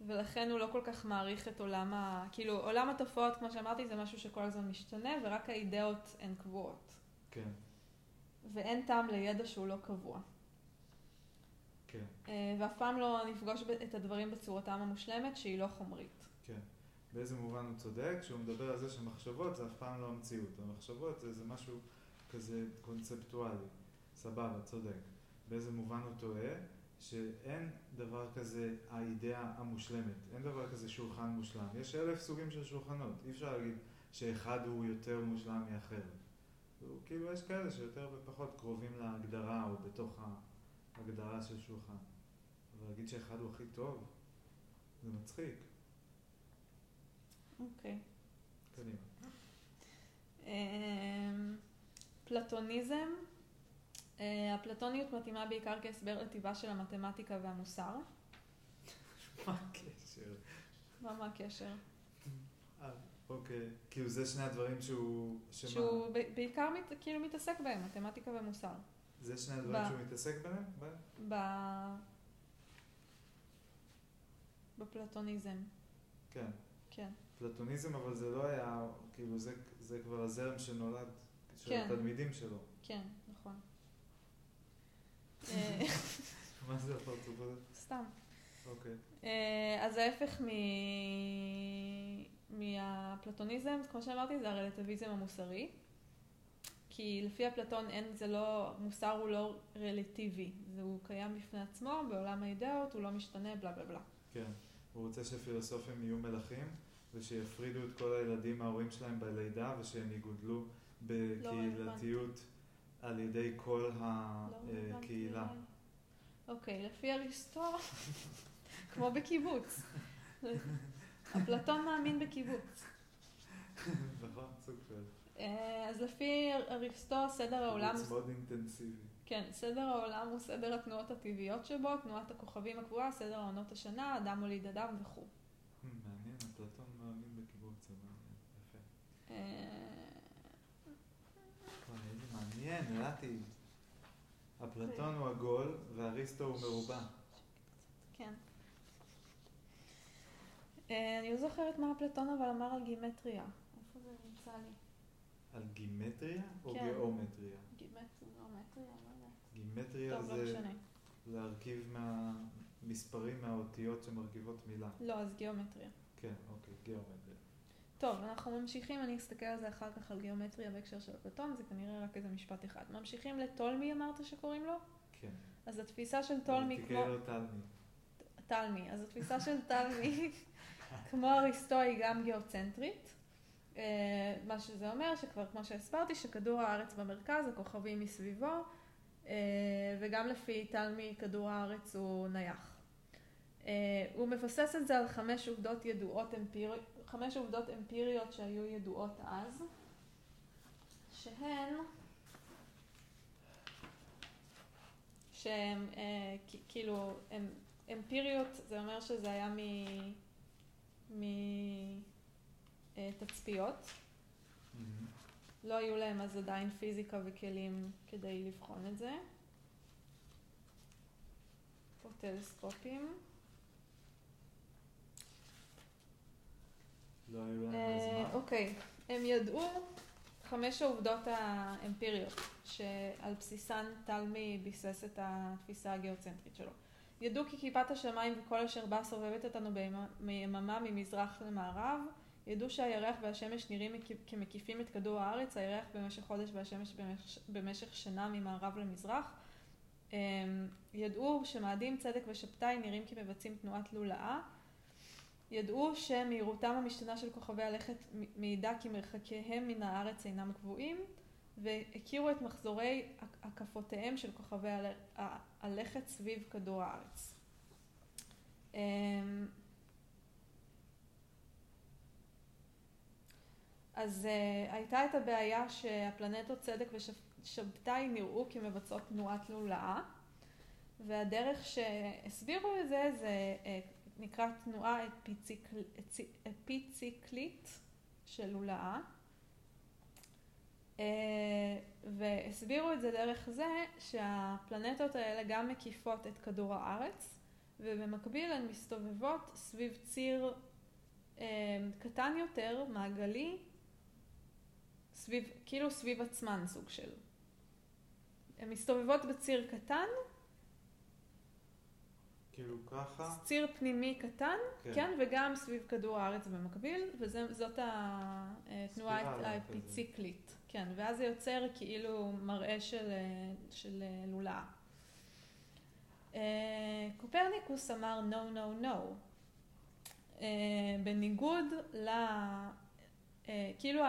ולכן הוא לא כל כך מעריך את עולם ה... כאילו, עולם התופעות, כמו שאמרתי, זה משהו שכל הזמן משתנה, ורק האידאות הן קבועות. כן. ואין טעם לידע שהוא לא קבוע. כן. אה, ואף פעם לא נפגוש את הדברים בצורתם המושלמת, שהיא לא חומרית. כן. באיזה מובן הוא צודק? כשהוא מדבר על זה שמחשבות זה אף פעם לא המציאות. המחשבות זה, זה משהו כזה קונספטואלי. סבבה, צודק. באיזה מובן הוא טועה? שאין דבר כזה האידאה המושלמת. אין דבר כזה שולחן מושלם. יש אלף סוגים של שולחנות. אי אפשר להגיד שאחד הוא יותר מושלם מאחר. כאילו יש כאלה שיותר ופחות קרובים להגדרה או בתוך ההגדרה של שולחן. אבל להגיד שאחד הוא הכי טוב, זה מצחיק. אוקיי. קדימה. אמ, פלטוניזם אה, הפלטוניות מתאימה בעיקר כהסבר לטיבה של המתמטיקה והמוסר. מה הקשר? מה מה הקשר? אה, אוקיי, כאילו זה שני הדברים שהוא... שהוא בעיקר כאילו מתעסק בהם, מתמטיקה ומוסר. זה שני הדברים שהוא מתעסק בהם? ב... בפלטוניזם. כן. כן. פלטוניזם, אבל זה לא היה, כאילו זה כבר הזרם שנולד, של כן. התלמידים שלו. כן. מה זה הפרצוף הזה? סתם. אוקיי. אה, אז ההפך מהפלטוניזם, כמו שאמרתי, זה הרלטיביזם המוסרי. כי לפי אפלטון אין, זה לא, מוסר הוא לא רלטיבי, זה הוא קיים בפני עצמו, בעולם האידאות, הוא לא משתנה, בלה בלה בלה. כן, הוא רוצה שפילוסופים יהיו מלכים, ושיפרידו את כל הילדים מההורים שלהם בלידה, ושהם יגודלו לא בקהילתיות. לא על ידי כל הקהילה. לא אוקיי, לפי אריסטו, כמו בקיבוץ. אפלטון מאמין בקיבוץ. נכון, סוג של... אה, אז לפי אריסטו, סדר העולם... קיבוץ מאוד אינטנסיבי. כן, סדר העולם הוא סדר התנועות הטבעיות שבו, תנועת הכוכבים הקבועה, סדר העונות השנה, אדם הוליד אדם וכו'. מעניין, אפלטון מאמין בקיבוץ, אבל יפה. מעניין, נראיתי. אפלטון הוא עגול ואריסטו הוא מרובע. כן. אה, אני לא זוכרת מה אפלטון אבל אמר על גימטריה. איפה זה נמצא לי? על גימטריה או כן. גיאומטריה? גימטריה, לא יודעת. גימטריה לא זה להרכיב מהמספרים, מהאותיות שמרכיבות מילה. לא, אז גיאומטריה. כן, אוקיי, גיאומטריה. טוב, אנחנו ממשיכים, אני אסתכל על זה אחר כך על גיאומטריה בהקשר של אפלטון, זה כנראה רק איזה משפט אחד. ממשיכים לטולמי אמרת שקוראים לו? כן. אז התפיסה של טולמי כמו... תקראי לו טלמי. טלמי. אז התפיסה של טלמי, כמו אריסטו, היא גם גיאוצנטרית. אה, מה שזה אומר, שכבר כמו שהסברתי, שכדור הארץ במרכז, הכוכבים מסביבו, אה, וגם לפי טלמי כדור הארץ הוא נייח. אה, הוא מבסס את זה על חמש עובדות ידועות אמפיריות. חמש עובדות אמפיריות שהיו ידועות אז, שהן, שהן אה, כאילו, הן אמפיריות, זה אומר שזה היה מ... מ... תצפיות. מהמם. לא היו להם אז עדיין פיזיקה וכלים כדי לבחון את זה. או טלסקופים. לא היו להם אה, זמן. אוקיי, הם ידעו חמש העובדות האמפיריות שעל בסיסן תלמי ביסס את התפיסה הגיאוצנטרית שלו. ידעו כי כיפת השמיים וכל אשר בה סובבת אותנו בימ- מיממה ממזרח למערב. ידעו שהירח והשמש נראים כמקיפים את כדור הארץ, הירח במשך חודש והשמש במשך, במשך שנה ממערב למזרח. אמ, ידעו שמאדים, צדק ושבתאי נראים כמבצעים תנועת לולאה. ידעו שמהירותם המשתנה של כוכבי הלכת מעידה כי מרחקיהם מן הארץ אינם קבועים, והכירו את מחזורי הק- הקפותיהם של כוכבי הלכת סביב כדור הארץ. אמ, אז uh, הייתה את הבעיה שהפלנטות צדק ושבתאי נראו כמבצעות תנועת לולאה, והדרך שהסבירו את זה זה uh, נקרא תנועה אפיציקלית של לולאה. אה, והסבירו את זה דרך זה שהפלנטות האלה גם מקיפות את כדור הארץ ובמקביל הן מסתובבות סביב ציר אה, קטן יותר, מעגלי, סביב, כאילו סביב עצמן סוג של. הן מסתובבות בציר קטן, כאילו ככה, ציר פנימי קטן, כן. כן, וגם סביב כדור הארץ במקביל, וזאת התנועה האפיציקלית. כן, ואז זה יוצר כאילו מראה של, של אה, לולאה. אה, קופרניקוס אמר no, no, no. אה, בניגוד ל... אה, כאילו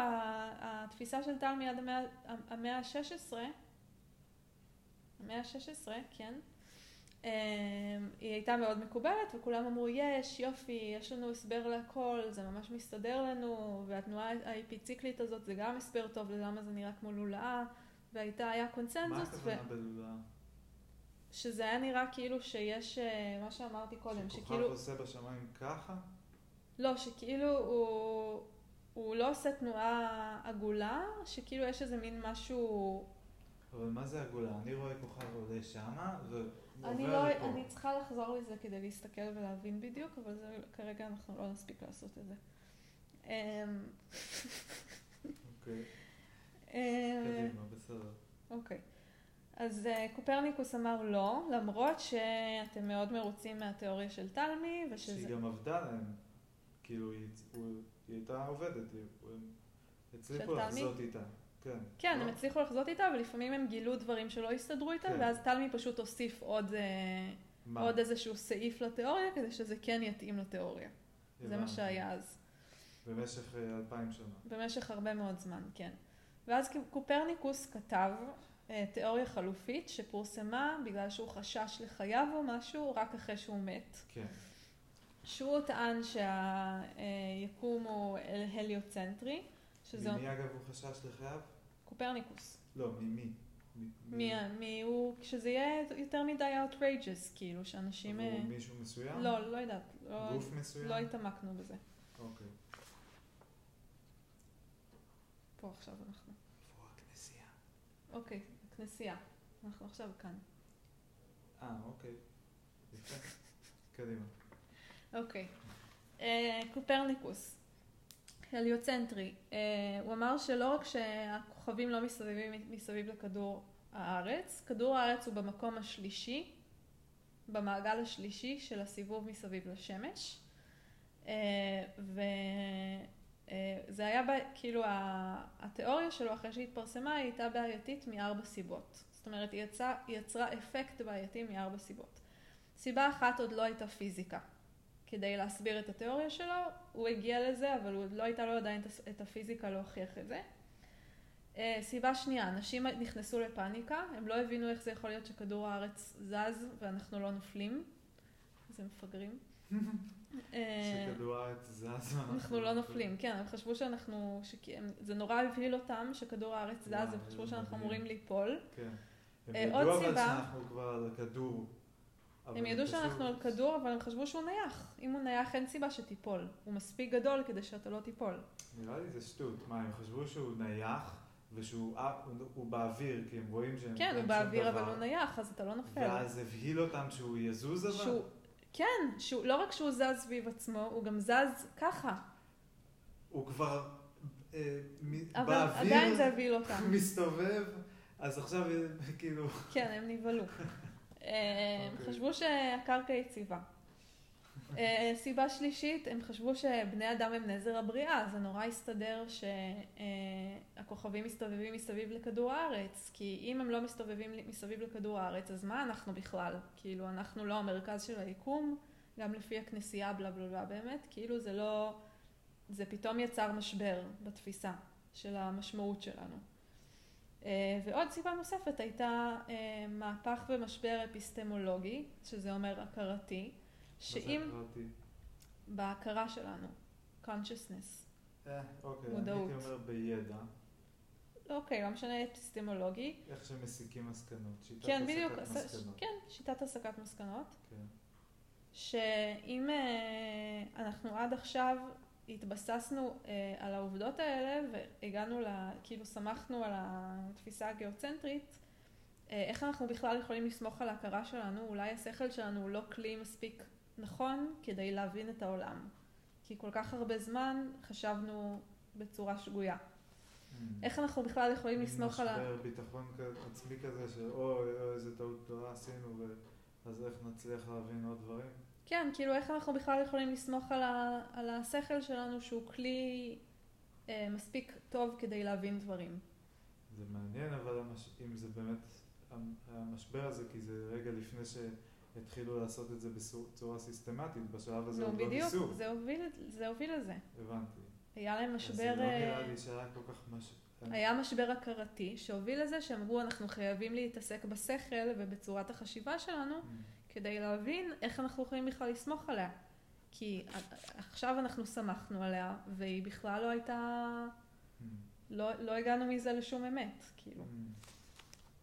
התפיסה של תלמי עד המאה, המאה ה-16, המאה ה-16, כן, היא הייתה מאוד מקובלת וכולם אמרו יש, יופי, יש לנו הסבר להכל, זה ממש מסתדר לנו והתנועה האפיציקלית הזאת זה גם הסבר טוב ללמה זה נראה כמו לולאה והייתה, היה מה קונצנזוס ו- הכוונה בלולאה? שזה היה נראה כאילו שיש, אה, מה שאמרתי קודם, שכוכב שכאילו, עושה בשמיים ככה? לא, שכאילו הוא, הוא לא עושה תנועה עגולה, שכאילו יש איזה מין משהו, אבל מה זה עגולה? אני רואה כוכב עולה שמה, אני, לא. אני צריכה לחזור לזה כדי להסתכל ולהבין בדיוק, אבל זה, כרגע אנחנו לא נספיק לעשות את זה. אמ, אוקיי, אמ, קדימה, בסדר. אוקיי. אז אה, קופרניקוס אמר לא, למרות שאתם מאוד מרוצים מהתיאוריה של תלמי, ושזה... שהיא גם עבדה להם. כאילו, היא, הוא, היא הייתה עובדת, הם הצליחו? לחזות איתה. כן. כן, לא? הם הצליחו לחזות איתה, ולפעמים הם גילו דברים שלא הסתדרו איתה, כן. ואז תלמי פשוט הוסיף עוד, אה, מה? עוד איזשהו סעיף לתיאוריה, כדי שזה כן יתאים לתיאוריה. זה מה. שהיה אז. במשך אה, אלפיים שנה. במשך הרבה מאוד זמן, כן. ואז קופרניקוס כתב אה, תיאוריה חלופית שפורסמה בגלל שהוא חשש לחייו או משהו, רק אחרי שהוא מת. כן. שהוא טען שהיקום הוא הליוצנטרי, שזה ממי אגב הוא חשש לחייו? קופרניקוס. לא, ממי? מ- מי, מי הוא, כשזה יהיה יותר מדי outrageous, כאילו, שאנשים... עבור אה, מישהו מסוים? לא, לא יודעת. לא, גוף מסוים? לא התעמקנו בזה. אוקיי. פה עכשיו אנחנו. איפה הכנסייה? אוקיי, כנסייה. אנחנו עכשיו כאן. אה, אוקיי. קדימה. אוקיי. אה, קופרניקוס, הליוצנטרי, אה, הוא אמר שלא רק שהכוכבים לא מסתובבים מסביב לכדור הארץ, כדור הארץ הוא במקום השלישי, במעגל השלישי של הסיבוב מסביב לשמש, אה, וזה היה, ב- כאילו, ה- התיאוריה שלו אחרי שהתפרסמה היא הייתה בעייתית מארבע סיבות. זאת אומרת, היא יצרה, היא יצרה אפקט בעייתי מארבע סיבות. סיבה אחת עוד לא הייתה פיזיקה. כדי להסביר את התיאוריה שלו, הוא הגיע לזה, אבל הוא עוד לא הייתה לו עדיין את הפיזיקה להוכיח את זה. אה, סיבה שנייה, אנשים נכנסו לפאניקה, הם לא הבינו איך זה יכול להיות שכדור הארץ זז ואנחנו לא נופלים. זה מפגרים. אה, שכדור הארץ זז אנחנו לא נופלים, כן, הם חשבו שאנחנו, זה נורא הבהיל אותם שכדור הארץ זז, הם חשבו איזה שאנחנו. אמורים ליפול. כן. הם אה, ידעו אבל שאנחנו כבר על הכדור הם ידעו שאנחנו על כדור, אבל הם חשבו שהוא נייח. אם הוא נייח, אין סיבה שתיפול. הוא מספיק גדול כדי שאתה לא תיפול. נראה לי זה שטות. מה, הם חשבו שהוא נייח, ושהוא אה, הוא- באוויר, כי הם רואים שהם... כן, הוא באוויר. אבל הוא נייח, אז אתה לא נופל. ואז הבהיל אותם שהוא יזוז אבל? שהוא, כן, שהוא, לא רק שהוא זז סביב עצמו, הוא גם זז ככה. הוא כבר אה, אבל באוויר, עדיין זה הבהיל אותם. מסתובב, אז עכשיו אה, כאילו... כן, הם נבהלו. אה, הם אוקיי. חשבו שהקרקע יציבה. אה, סיבה שלישית, הם חשבו שבני אדם הם נזר הבריאה, זה נורא הסתדר שהכוכבים מסתובבים מסביב לכדור הארץ, כי אם הם לא מסתובבים מסביב לכדור הארץ, אז מה אנחנו בכלל? כאילו, אנחנו לא המרכז של היקום, גם לפי הכנסייה, בלה בלה בלה, באמת, כאילו זה לא... זה פתאום יצר משבר בתפיסה של המשמעות שלנו. אה, ועוד סיבה נוספת הייתה אה, מהפך ומשבר אפיסטמולוגי, שזה אומר הכרתי, שאם מה זה הכרתי? בהכרה שלנו, consciousness, אה, אוקיי, מודעות. אני הייתי אומר בידע, אוקיי, לא משנה אפיסטמולוגי, איך שמסיקים מסקנות, שיטת כן, בדיוק, מסקנות. כן, שיטת הסקת מסקנות, כן. שאם אה, אנחנו עד עכשיו התבססנו אה, על העובדות האלה והגענו, ל, כאילו סמכנו על התפיסה הגיאוצנטרית, אה, איך אנחנו בכלל יכולים לסמוך על ההכרה שלנו? אולי השכל שלנו הוא לא כלי מספיק נכון כדי להבין את העולם. כי כל כך הרבה זמן חשבנו בצורה שגויה. Mm. איך אנחנו בכלל יכולים לסמוך על ה... משבר ביטחון עצמי כזה אוי, איזה טעות גדולה עשינו, ו- אז איך נצליח להבין עוד דברים? כן, כאילו איך אנחנו בכלל יכולים לסמוך על, ה... על השכל שלנו שהוא כלי אה, מספיק טוב כדי להבין דברים. זה מעניין, אבל המש... אם זה באמת המ- המשבר הזה, כי זה רגע לפני שהתחילו לעשות את זה בצורה סיסטמטית, בשלב הזה נו, עוד לא בדיוק, ניסו. זה הוביל, זה הוביל לזה. הבנתי. היה להם אז משבר... זה לא אה, נראה לי שהיה כל כך מש... היה משבר הכרתי שהוביל לזה שהם אמרו אנחנו חייבים להתעסק בשכל ובצורת החשיבה שלנו Mm. כדי להבין איך אנחנו יכולים בכלל לסמוך עליה. כי עכשיו אנחנו סמכנו עליה והיא בכלל לא הייתה, Mm. לא, לא הגענו מזה לשום אמת, כאילו. Mm.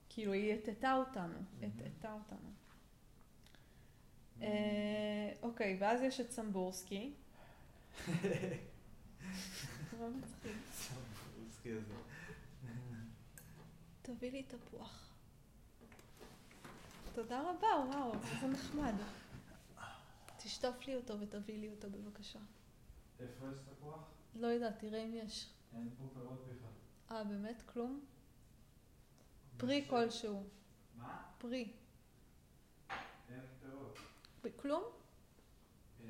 כאילו היא הטטה אותנו, Mhm. הטטה אותנו. אה, אוקיי, ואז יש את סמבורסקי. מצחיק. סמבורסקי הזה. תביא לי תפוח. תודה רבה, וואו, איזה נחמד. תשטוף לי אותו ותביא לי אותו בבקשה. איפה יש תפוח? לא יודעת, תראה אם יש. אין פה פירות בכלל. אה, באמת? כלום? פרי כלשהו. מה? פרי. אין פירות. כלום? אה,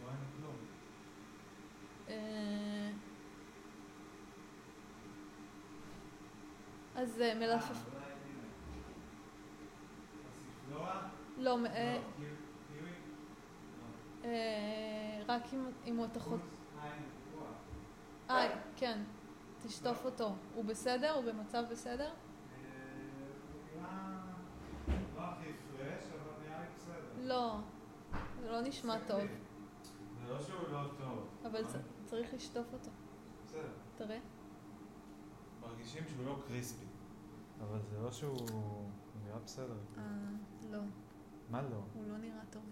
פה אין כלום. אה, אז אה, מלפף... אה? לא, לא? לא. אה, רק אם- הוא. חוץ, אה, כן. תשטוף אותו. הוא בסדר? הוא במצב בסדר? לא. לא. זה לא נשמע טוב. זה לא שהוא לא טוב. אבל צריך לשטוף אותו. בסדר. תראה. מרגישים שהוא לא קריספי. אבל זה לא שהוא... הוא נראה בסדר. אה, לא. מה לא? הוא לא נראה טוב.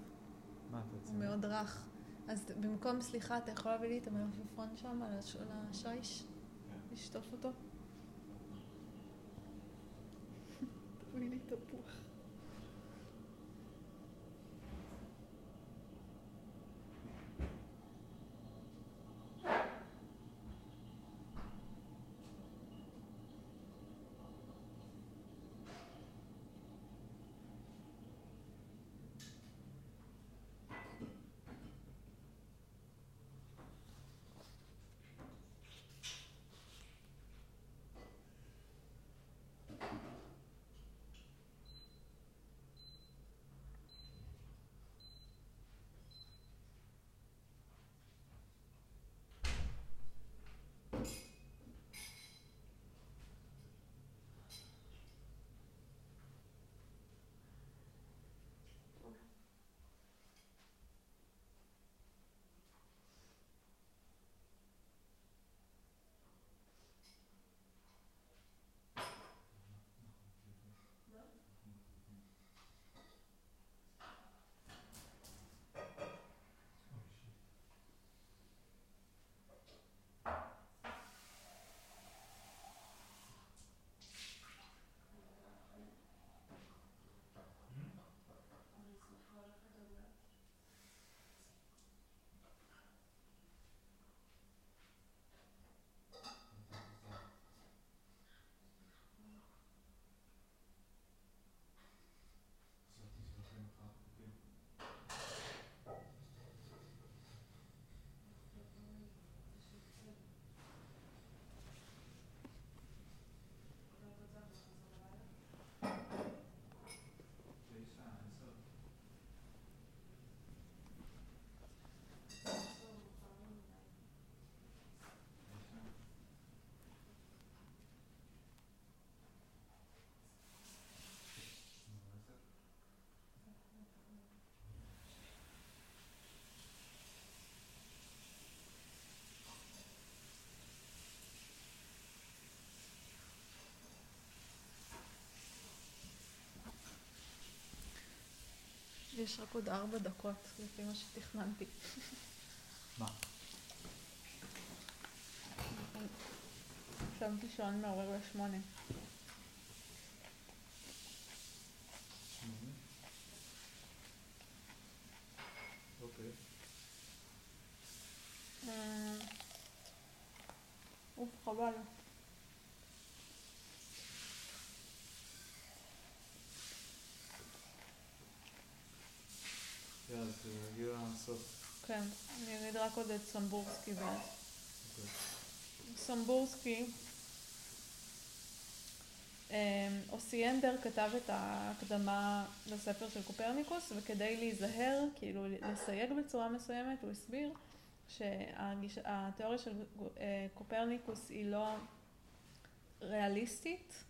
מה אתה הוא רוצה? מאוד רך. אז במקום סליחה, אתה יכול להביא לי את המלפפון שם על השיש? כן. לשטוף אותו? תביא לי תפוח. יש רק עוד ארבע דקות, לפי מה שתכננתי. מה? שמתי שעון מעורר לשמונה. שמונה? אוקיי. אה, אוף, חבל. יאללה, אז תגיע לסוף. כן, אני אגיד רק עוד את סמבורסקי ואז. סמבורסקי, אוסיינדר כתב את ההקדמה לספר של קופרניקוס, וכדי להיזהר, כאילו לסייג בצורה מסוימת, הוא הסביר שהתיאוריה של אה, קופרניקוס היא לא ריאליסטית,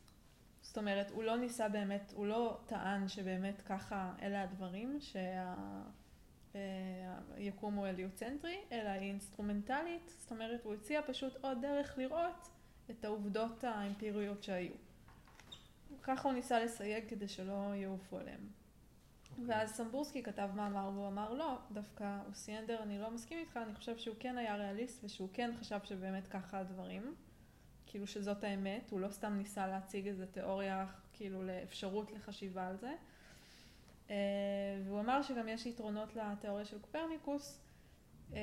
זאת אומרת, הוא לא ניסה באמת, הוא לא טען שבאמת ככה אלה הדברים, שהיקום הוא הליוצנטרי, אלא היא אינסטרומנטלית, זאת אומרת, הוא הציע פשוט עוד דרך לראות את העובדות האמפיריות שהיו. ככה הוא ניסה לסייג כדי שלא יעופו עליהם. אוקיי. ואז סמבורסקי כתב מאמר והוא אמר לא, דווקא אוסיינדר אני לא מסכים איתך, אני חושב שהוא כן היה ריאליסט ושהוא כן חשב שבאמת ככה הדברים. כאילו שזאת האמת, הוא לא סתם ניסה להציג איזה תיאוריה כאילו לאפשרות לחשיבה על זה. אה, והוא אמר שגם יש יתרונות לתיאוריה של קופרניקוס אה,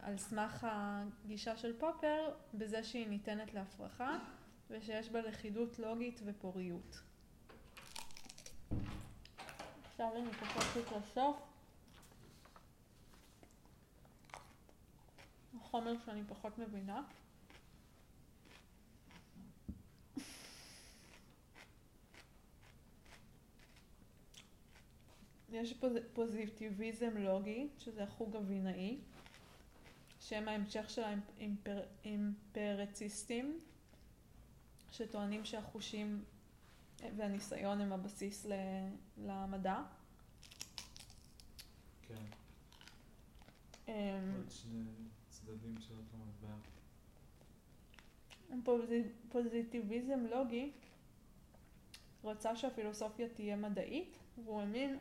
על סמך הגישה של פופר בזה שהיא ניתנת להפרחה ושיש בה לכידות לוגית ופוריות. עכשיו אני קופצת לסוף. החומר שאני פחות מבינה. יש פוז... פוזיטיביזם לוגי, שזה החוג הבינאי, שהם ההמשך של האימפרציסטים, שטוענים שהחושים והניסיון הם הבסיס ל... למדע. כן, אמ, עוד שני צדדים של אותו מטבע. פוזי- פוזיטיביזם לוגי רצה שהפילוסופיה תהיה מדעית, והוא האמין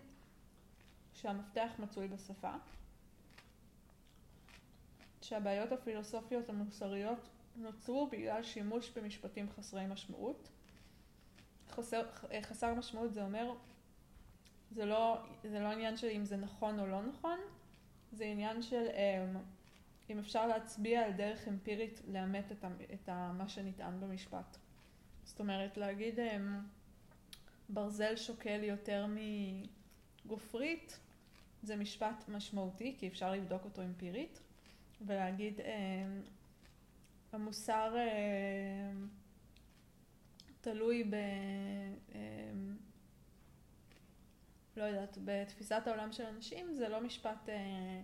שהמפתח מצוי בשפה, שהבעיות הפילוסופיות המוסריות נוצרו בגלל שימוש במשפטים חסרי משמעות. חסר, חסר משמעות זה אומר, זה לא, זה לא עניין של אם זה נכון או לא נכון, זה עניין של אמ, אם אפשר להצביע על דרך אמפירית לאמת את, ה, את ה, מה שנטען במשפט. זאת אומרת, להגיד אמ, ברזל שוקל יותר מגופרית, זה משפט משמעותי, כי אפשר לבדוק אותו אמפירית, ולהגיד אמ, המוסר אמ, תלוי ב... אמ, לא יודעת, בתפיסת העולם של אנשים, זה לא משפט אה,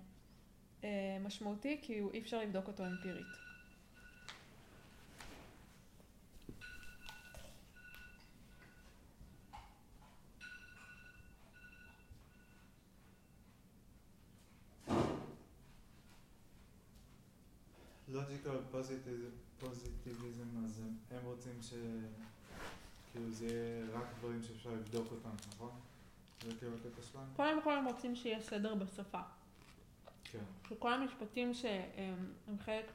אה, משמעותי, כי אי אפשר לבדוק אותו אמפירית. לוג'יקל פוזיטיביזם, אז הם- הם רוצים ש... כאילו זה יהיה רק דברים שאפשר לבדוק אותם, נכון? זה כאילו הקטע שלהם? קודם כל הם רוצים שיהיה סדר בשפה. כן. שכל המשפטים שהם הם חלק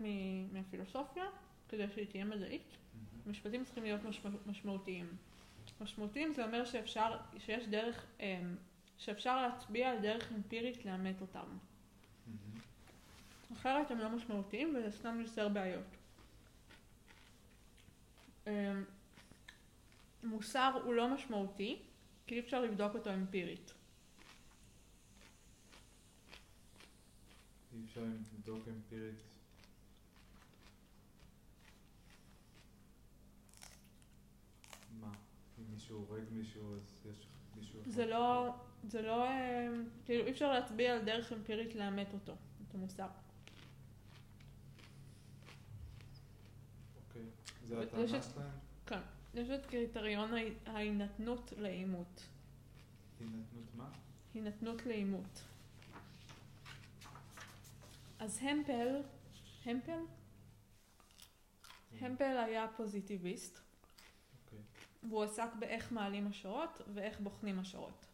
מהפילוסופיה, כדי שהיא תהיה מדעית, מהמם. המשפטים צריכים להיות משמע, משמעותיים. משמעותיים זה אומר שאפשר, שיש דרך, אמ, שאפשר להצביע על דרך אמפירית לאמת אותם. אחרת הם לא משמעותיים וזה סתם יוצר בעיות. אמ, מוסר הוא לא משמעותי, כי אי אפשר לבדוק אותו אמפירית. אי אפשר לבדוק אמפירית. מה? אם מישהו הורג מישהו, אז יש מישהו... זה לא, זה לא, אמ, כאילו אי אפשר להצביע על דרך אמפירית לאמת אותו, את המוסר. יש הטענה שלהם? יש את קריטריון ההי- ההינתנות לאימות. הינתנות מה? הינתנות לאימות. אז המפל, המפל? המפל היה פוזיטיביסט, אוקיי. והוא עסק באיך מעלים השערות ואיך בוחנים השערות.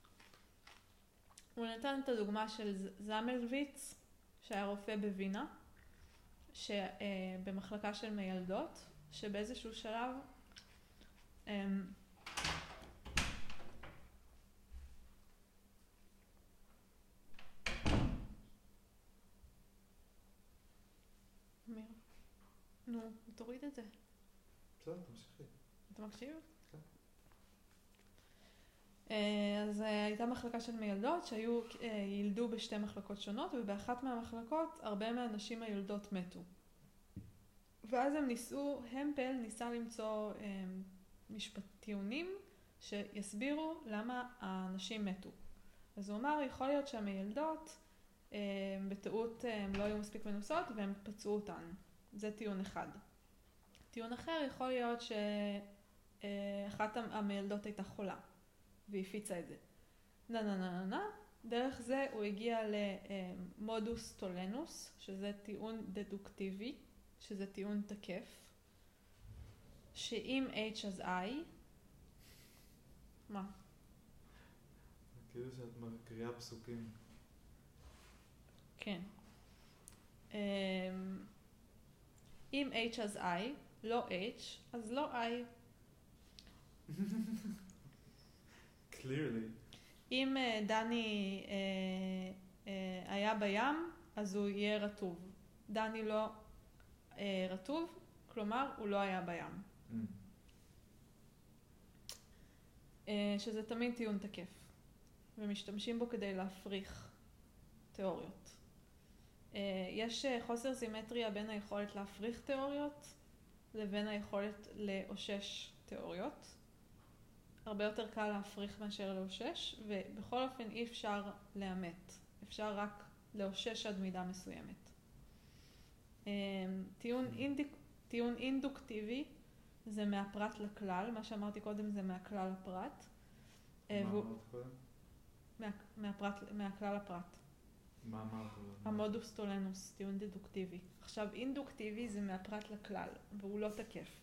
הוא נתן את הדוגמה של זמלוויץ, שהיה רופא בווינה, שבמחלקה של מיילדות, שבאיזשהו שלב אמ, אמיר, נו, תוריד את זה. בסדר, תמשיכי. אתה מקשיב? כן. אה, אז אה, הייתה מחלקה של מיילדות שהיו, אה, יילדו בשתי מחלקות שונות ובאחת מהמחלקות הרבה מהנשים היולדות מתו. ואז הם ניסו, המפל ניסה למצוא אה, משפט טיעונים שיסבירו למה הנשים מתו. אז הוא אמר, יכול להיות שהמיילדות אה, בטעות אה, הם לא היו מספיק מנוסות והם פצעו אותן. זה טיעון אחד. טיעון אחר יכול להיות שאחת המילדות הייתה חולה והיא הפיצה את זה. נה נה נה נה נה. דרך זה הוא הגיע למודוס טולנוס, שזה טיעון דדוקטיבי, שזה טיעון תקף, שאם H אז I, מה? כאילו שאת מקריאה פסוקים. כן. אמ, אם H אז I, לא H, אז לא I. clearly. אם אה, דני אה, אה, היה בים, אז הוא יהיה רטוב. דני לא אה, רטוב, כלומר הוא לא היה בים. Mm. אה, שזה תמיד טיעון תקף, ומשתמשים בו כדי להפריך תיאוריות. אה, יש אה, חוסר סימטריה בין היכולת להפריך תיאוריות לבין היכולת לאושש תיאוריות. הרבה יותר קל להפריך מאשר לאושש, ובכל אופן אי אפשר לאמת. אפשר רק לאושש עד מידה מסוימת. אה, טיעון, אינדיק, טיעון אינדוקטיבי זה מהפרט לכלל, מה שאמרתי קודם זה מהכלל לפרט. אה, מה אמרת קודם? מה, מהפרט, מהכלל לפרט. מה אמרת? המודוס טולנוס, טיעון דדוקטיבי. עכשיו אינדוקטיבי זה מהפרט לכלל, והוא לא תקף.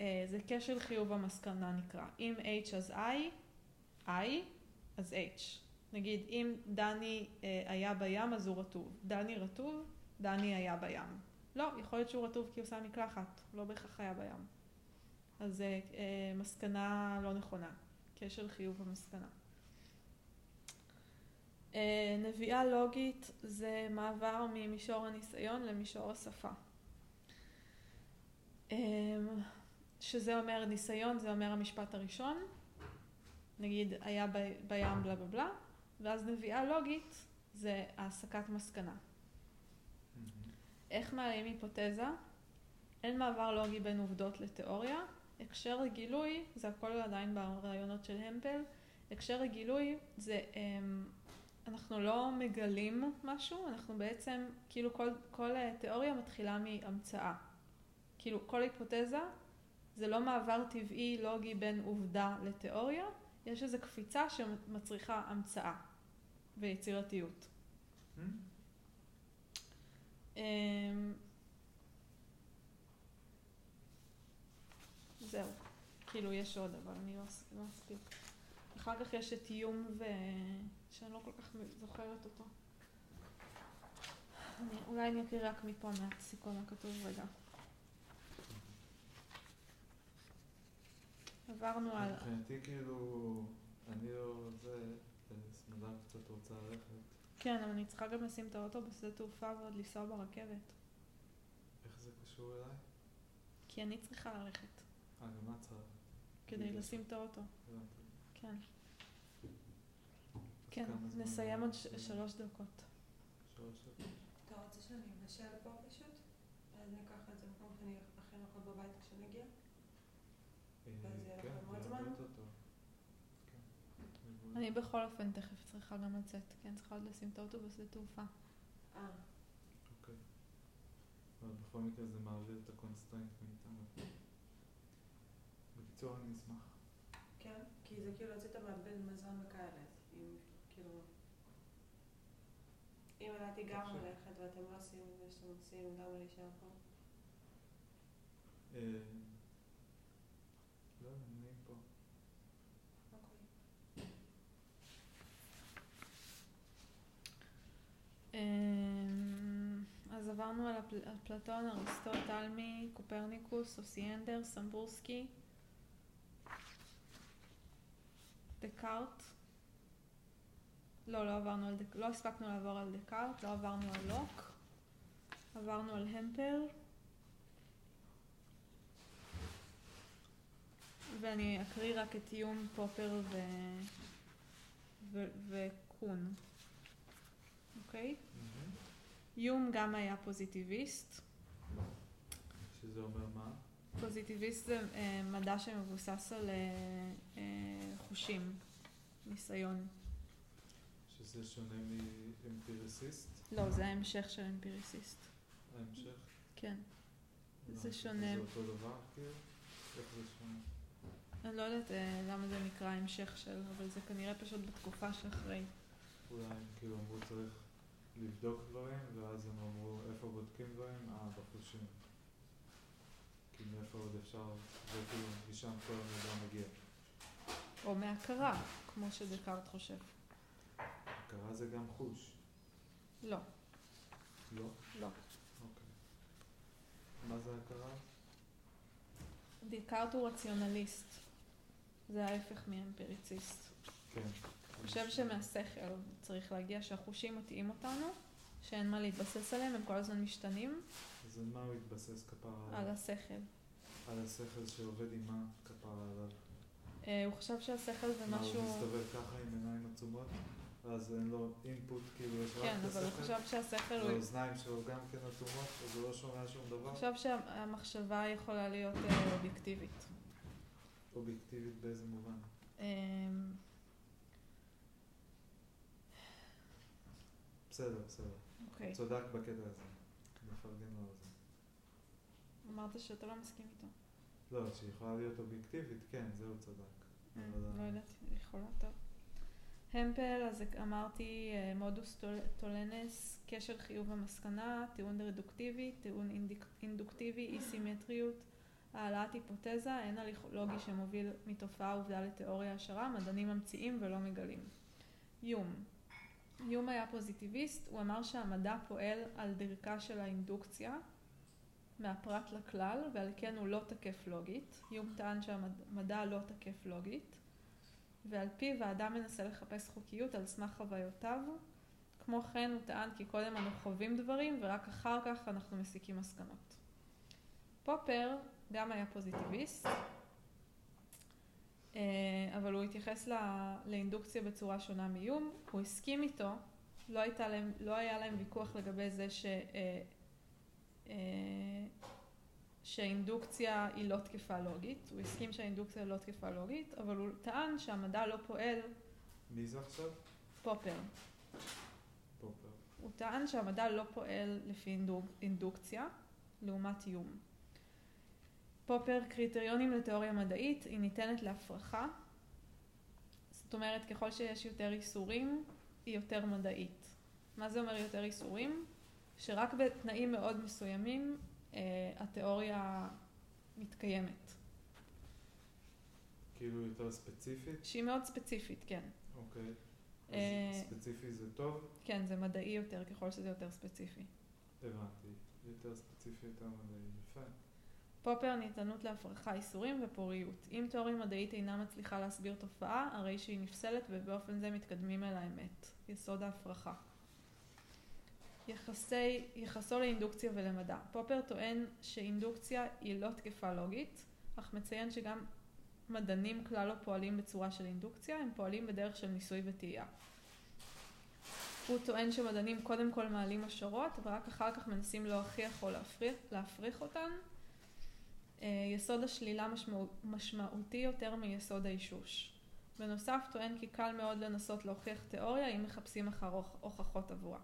אה, זה כשל חיוב המסקנה נקרא. אם H אז I, I, אז H. נגיד אם דני אה, היה בים אז הוא רטוב. דני רטוב, דני היה בים. לא, יכול להיות שהוא רטוב כי הוא שם מקלחת, לא בהכרח היה בים. אז זה אה, מסקנה לא נכונה, כשל חיוב המסקנה. אה, נביאה לוגית זה מעבר ממישור הניסיון למישור השפה. אה, שזה אומר ניסיון, זה אומר המשפט הראשון, נגיד היה ב- בים בלה בלה בלה, ואז נביאה לוגית זה העסקת מסקנה. איך מעלים היפותזה? אין מעבר לוגי בין עובדות לתיאוריה. הקשר הגילוי, זה הכל עדיין ברעיונות של המפל, הקשר הגילוי זה, אמ, אנחנו לא מגלים משהו, אנחנו בעצם, כאילו כל, כל תיאוריה מתחילה מהמצאה. כאילו כל היפותזה זה לא מעבר טבעי לוגי בין עובדה לתיאוריה, יש איזו קפיצה שמצריכה המצאה ויצירתיות. Hmm? אמ, זהו, כאילו יש עוד, אבל אני לא לא אספיק. אחר כך יש את איום ו... שאני לא כל כך זוכרת אותו. אני, אולי אני אקריא רק מפה מהסיכום הכתוב רגע. עברנו על... מבחינתי כאילו, אני לא זה, סמדר קצת רוצה ללכת. כן, אבל אני צריכה גם לשים את האוטו בשדה תעופה ועוד לנסוע ברכבת. איך זה קשור אליי? כי אני צריכה ללכת, אה, גם את צריכה. כדי לשים את האוטו. כן. כן, נסיים עוד שלוש דקות. שלוש דקות. אתה רוצה שאני אבשל פה פשוט? אז ניקח את זה במקום שאני אוכל בבית כשנגיע? אה, ואז יהיה כן, לכם עוד זה זמן? הרבה יותר טוב. כן. מבול. אני בכל אופן תכף צריכה גם לצאת, כן, צריכה עוד לשים את האוטו בשדה תעופה. אה, אוקיי. אבל בכל מקרה זה מעביר את ה constraint מאיתנו. בקיצור, אני אשמח. כן? כי זה כאילו רצית מאבד מזון וכאלה, אם כאילו... אם ידעתי גם. ללכת ואתם לא עושים ושאתם עושים, למה להישאר פה? אה, לא, אני פה. אוקיי. עברנו על הפל- על אפלטון, אריסטו, תלמי, קופרניקוס, אוסיאנדר, סמבורסקי, דקארט. לא, לא עברנו על דק... לא הספקנו לעבור על דקארט, לא עברנו על לוק. עברנו על המפל. ואני אקריא רק את יום, פופר ו... ו... וקון. אוקיי? מהמם. יום גם היה פוזיטיביסט. שזה אומר מה? פוזיטיביסט זה אה, מדע שמבוסס על אה, אה, חושים, ניסיון. שזה שונה מאמפיריסיסט? לא, זה ההמשך של אמפיריסיסט. ההמשך? כן. זה שונה. זה אותו דבר כאילו? איך זה שונה? אני לא יודעת אה, למה זה נקרא המשך של, אבל זה כנראה פשוט בתקופה שאחרי. אולי הם כאילו אמרו צריך לבדוק דברים, ואז הם אמרו איפה בודקים דברים? אה, בחושים. כי מאיפה עוד אפשר, וכאילו משם כל המידע מגיע. או מהכרה, כמו שדקארט חושב. הכרה זה גם חוש, לא, לא? לא. אוקיי. מה זה הכרה? דקארט הוא רציונליסט. זה ההפך מאמפיריציסט. כן. חושב שמהשכל צריך להגיע שהחושים מתאים אותנו, שאין מה להתבסס עליהם, הם כל הזמן משתנים, אז על מה הוא התבסס כפרה על עליו? השכל. על השכל שעובד עם מה כפרה עליו? אה, הוא חשב שהשכל זה מה, הוא משהו... מסתובב ככה עם עיניים עצומות? אז אין לו אינפוט, כאילו יש רק כן, את אבל הוא השכל? חשב שהשכל הוא... והאוזניים שלו גם כן אטומות, אז הוא לא שומע שום דבר? הוא חשב שהמחשבה יכולה להיות אה, אובייקטיבית. אובייקטיבית באיזה מובן? בסדר, בסדר. אוקיי. צודק בקטע הזה. מפרגן לו על זה. אמרת שאתה לא מסכים איתו. לא, שיכולה להיות אובייקטיבית, כן, זהו צדק. אה, אבל, לא אה, יודעת, יכולה טוב. המפל, אז אמרתי אה, מודוס טול- טולנס, קשר חיוב המסקנה, טיעון רדוקטיבי, טיעון אינדוקטיבי, אי סימטריות, העלאת היפותזה, אין הליך לוגי שמוביל מתופעה עובדה לתיאוריה השערה, מדענים ממציאים ולא מגלים. יום. יום היה פוזיטיביסט, הוא אמר שהמדע פועל על דרכה של האינדוקציה מהפרט לכלל, ועל כן הוא לא תקף לוגית. יום טען שהמדע לא תקף לוגית, ועל פיו האדם מנסה לחפש חוקיות על סמך חוויותיו. כמו כן הוא טען כי קודם אנו חווים דברים ורק אחר כך אנחנו מסיקים מסקנות. פופר גם היה פוזיטיביסט, אבל הוא התייחס ל- לאינדוקציה בצורה שונה מיום. הוא הסכים איתו, לא, להם, לא היה להם ויכוח לגבי זה ש... אה, אה, שהאינדוקציה היא לא תקפה לוגית, הוא הסכים שהאינדוקציה לא תקפה לוגית, אבל הוא טען שהמדע לא פועל מי זה עכשיו? פופר. פופר. הוא טען שהמדע לא פועל לפי אינדוק, אינדוקציה, לעומת איום. פופר, קריטריונים לתיאוריה מדעית, היא ניתנת להפרחה. זאת אומרת, ככל שיש יותר איסורים, היא יותר מדעית. מה זה אומר יותר איסורים? שרק בתנאים מאוד מסוימים אה, התיאוריה מתקיימת. כאילו יותר ספציפית? שהיא מאוד ספציפית, כן. אוקיי. אה, אז ספציפי זה טוב? כן, זה מדעי יותר ככל שזה יותר ספציפי. הבנתי. יותר ספציפי, יותר מדעי. יפה. פופר ניתנות להפרחה איסורים ופוריות. אם תיאוריה מדעית אינה מצליחה להסביר תופעה, הרי שהיא נפסלת ובאופן זה מתקדמים אל האמת. יסוד ההפרחה. יחסי, יחסו לאינדוקציה ולמדע. פופר טוען שאינדוקציה היא לא תקפה לוגית, אך מציין שגם מדענים כלל לא פועלים בצורה של אינדוקציה, הם פועלים בדרך של ניסוי וטעייה. הוא טוען שמדענים קודם כל מעלים השערות ורק אחר כך מנסים להוכיח או להפריך, להפריך אותן. אה, יסוד השלילה משמעו, משמעותי יותר מיסוד האישוש. בנוסף, טוען כי קל מאוד לנסות להוכיח תיאוריה אם מחפשים אחר הוכ- הוכחות עבורה.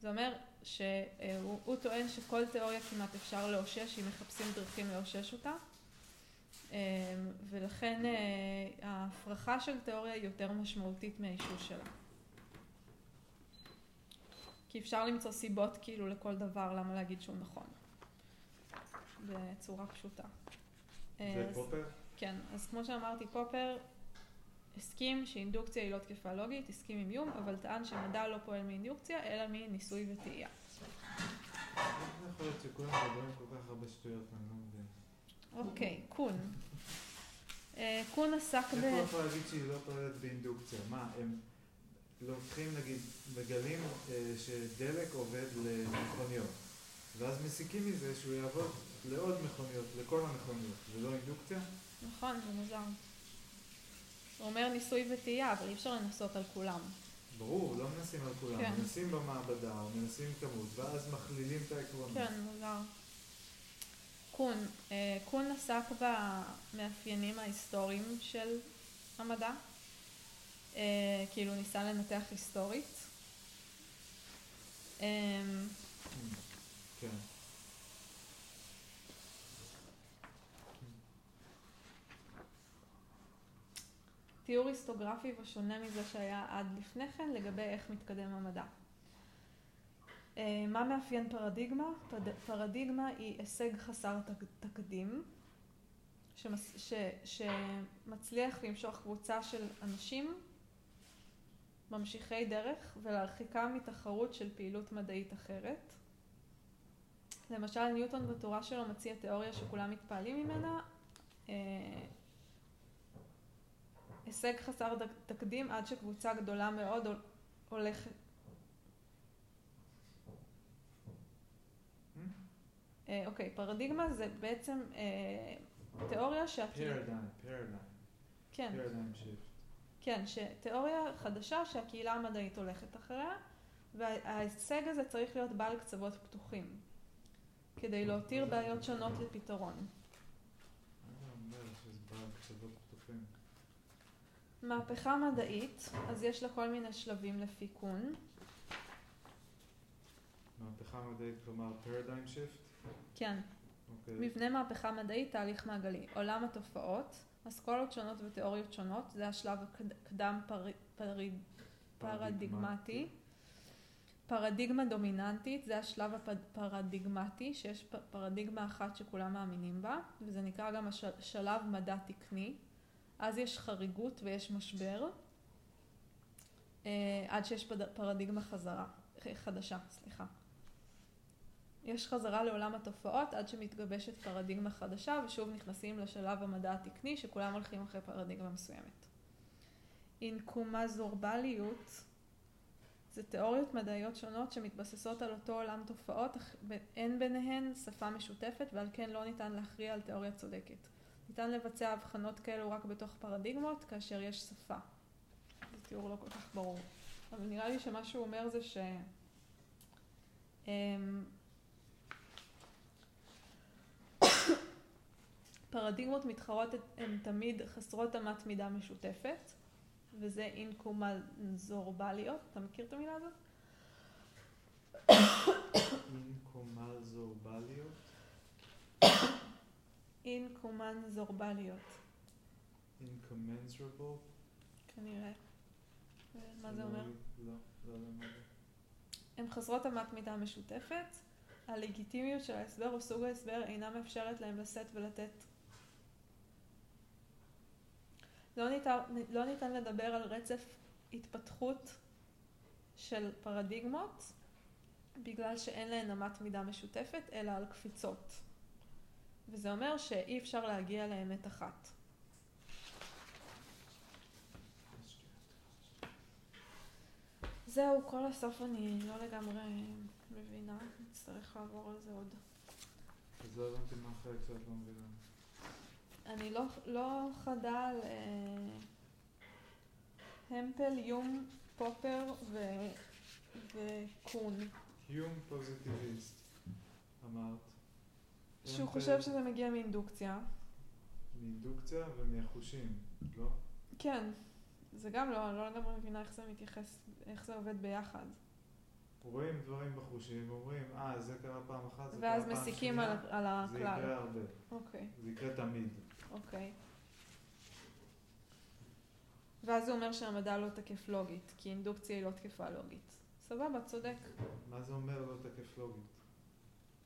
זה אומר שהוא הוא טוען שכל תיאוריה כמעט אפשר לאושש אם מחפשים דרכים לאושש אותה. אה, ולכן אה, ההפרחה של תיאוריה היא יותר משמעותית מהאישוש שלה. כי אפשר למצוא סיבות כאילו לכל דבר למה להגיד שהוא נכון. בצורה פשוטה. זה אז- פופר? כן, אז כמו שאמרתי, פופר הסכים שאינדוקציה היא לא תקפה לוגית, הסכים עם יום, אבל טען שמדע לא פועל מאינדוקציה, אלא מניסוי וטעייה. איך יכול להיות שכולם מדברים כל כך הרבה שטויות, אני לא מבין. אוקיי, קון. אה, קון עסק ב... איך הוא יכול להגיד שהיא לא פועלת באינדוקציה? מה, הם לוקחים נגיד, מגלים אה, שדלק עובד למכוניות, ואז מסיקים מזה שהוא יעבוד לעוד מכוניות, לכל המכוניות, זה לא אינדוקציה? נכון, זה מוזר. הוא אומר ניסוי וטעייה, אבל אי אפשר לנסות על כולם. ברור, לא מנסים על כולם, כן. מנסים במעבדה או מנסים כמות, ואז מכלילים את העקרונות. כן, מוזר. קון, אה, קון עסק במאפיינים ההיסטוריים של המדע, אה, כאילו ניסה לנתח היסטורית. אה, כן. תיאור היסטוגרפי ושונה מזה שהיה עד לפני כן לגבי איך מתקדם המדע. אה, מה מאפיין פרדיגמה? פד- פרדיגמה היא הישג חסר תק- תקדים שמס, ש, שמצליח למשוך קבוצה של אנשים ממשיכי דרך ולהרחיקם מתחרות של פעילות מדעית אחרת. למשל ניוטון בתורה שלו מציע תיאוריה שכולם מתפעלים ממנה, אה, הישג חסר תקדים עד שקבוצה גדולה מאוד הול- הולכת... אה, אוקיי, פרדיגמה זה בעצם אה, תיאוריה שהקהילה... פרדיים, פרדיים, כן, פרדיים שיפט. כן, שתיאוריה חדשה שהקהילה המדעית הולכת אחריה, וההישג הזה צריך להיות בעל קצוות פתוחים, כדי להותיר בעיות שונות לפתרון. מה זה אומר שזה בעל קצוות פתוחים? מהפכה מדעית, אז יש לה כל מיני שלבים לפי קון. מהפכה מדעית, כלומר פרדיים שיפט? כן, אוקיי. מבנה מהפכה מדעית, תהליך מעגלי. עולם התופעות, אסכולות שונות ותיאוריות שונות, זה השלב הקדם פרדיגמטי. פרדיגמה דומיננטית, זה השלב הפרדיגמטי, שיש פרדיגמה אחת שכולם מאמינים בה, וזה נקרא גם השלב מדע תקני. אז יש חריגות ויש משבר, אה, עד שיש פרדיגמה חזרה, חדשה, סליחה. יש חזרה לעולם התופעות עד שמתגבשת פרדיגמה חדשה ושוב נכנסים לשלב המדע התקני שכולם הולכים אחרי פרדיגמה מסוימת. אינקומזורבליות זה תיאוריות מדעיות שונות שמתבססות על אותו עולם תופעות, אך אין ביניהן שפה משותפת ועל כן לא ניתן להכריע על תיאוריה צודקת. ניתן לבצע הבחנות כאלו רק בתוך פרדיגמות כאשר יש שפה. זה תיאור לא כל כך ברור. אבל נראה לי שמה שהוא אומר זה ש... אמ, פרדיגמות מתחרות הן תמיד חסרות אמת מידה משותפת, וזה אינקומלזורבליות. אתה מכיר את המילה הזאת? אינקומלזורבליות? אינקומנזורבליות, אינקומנסרבל? כנראה. מה זה אומר? לא, לא יודע מה זה. הן חסרות אמת מידה משותפת. הלגיטימיות של ההסבר או סוג ההסבר אינה מאפשרת להם לשאת ולתת. לא ניתן, לא ניתן לדבר על רצף התפתחות של פרדיגמות בגלל שאין להן אמת מידה משותפת, אלא על קפיצות. וזה אומר שאי אפשר להגיע לאמת אחת. זהו, כל הסוף אני לא לגמרי מבינה, נצטרך לעבור על זה עוד. אז לא הבנתי מה החלק שאת לא מבינה. אני לא, לא חדה על אה, המפל, יום, פופר ו, וקון, קיום פוזיטיביסט, אמרת. שהוא המפל חושב שזה מגיע מאינדוקציה. מאינדוקציה ומהחושים, לא? כן, זה גם לא, אני לא לגמרי מבינה איך זה מתייחס, איך זה עובד ביחד. רואים דברים בחושים, אומרים, אה, זה קרה פעם אחת, זה ואז קרה פעם מסיקים על, שנייה, על זה הכלל. יקרה הרבה, אוקיי, זה יקרה תמיד. אוקיי. ואז הוא אומר שהמדע לא תקף לוגית, כי אינדוקציה היא לא תקפה לוגית. סבבה, צודק. מה זה אומר לא תקף לוגית?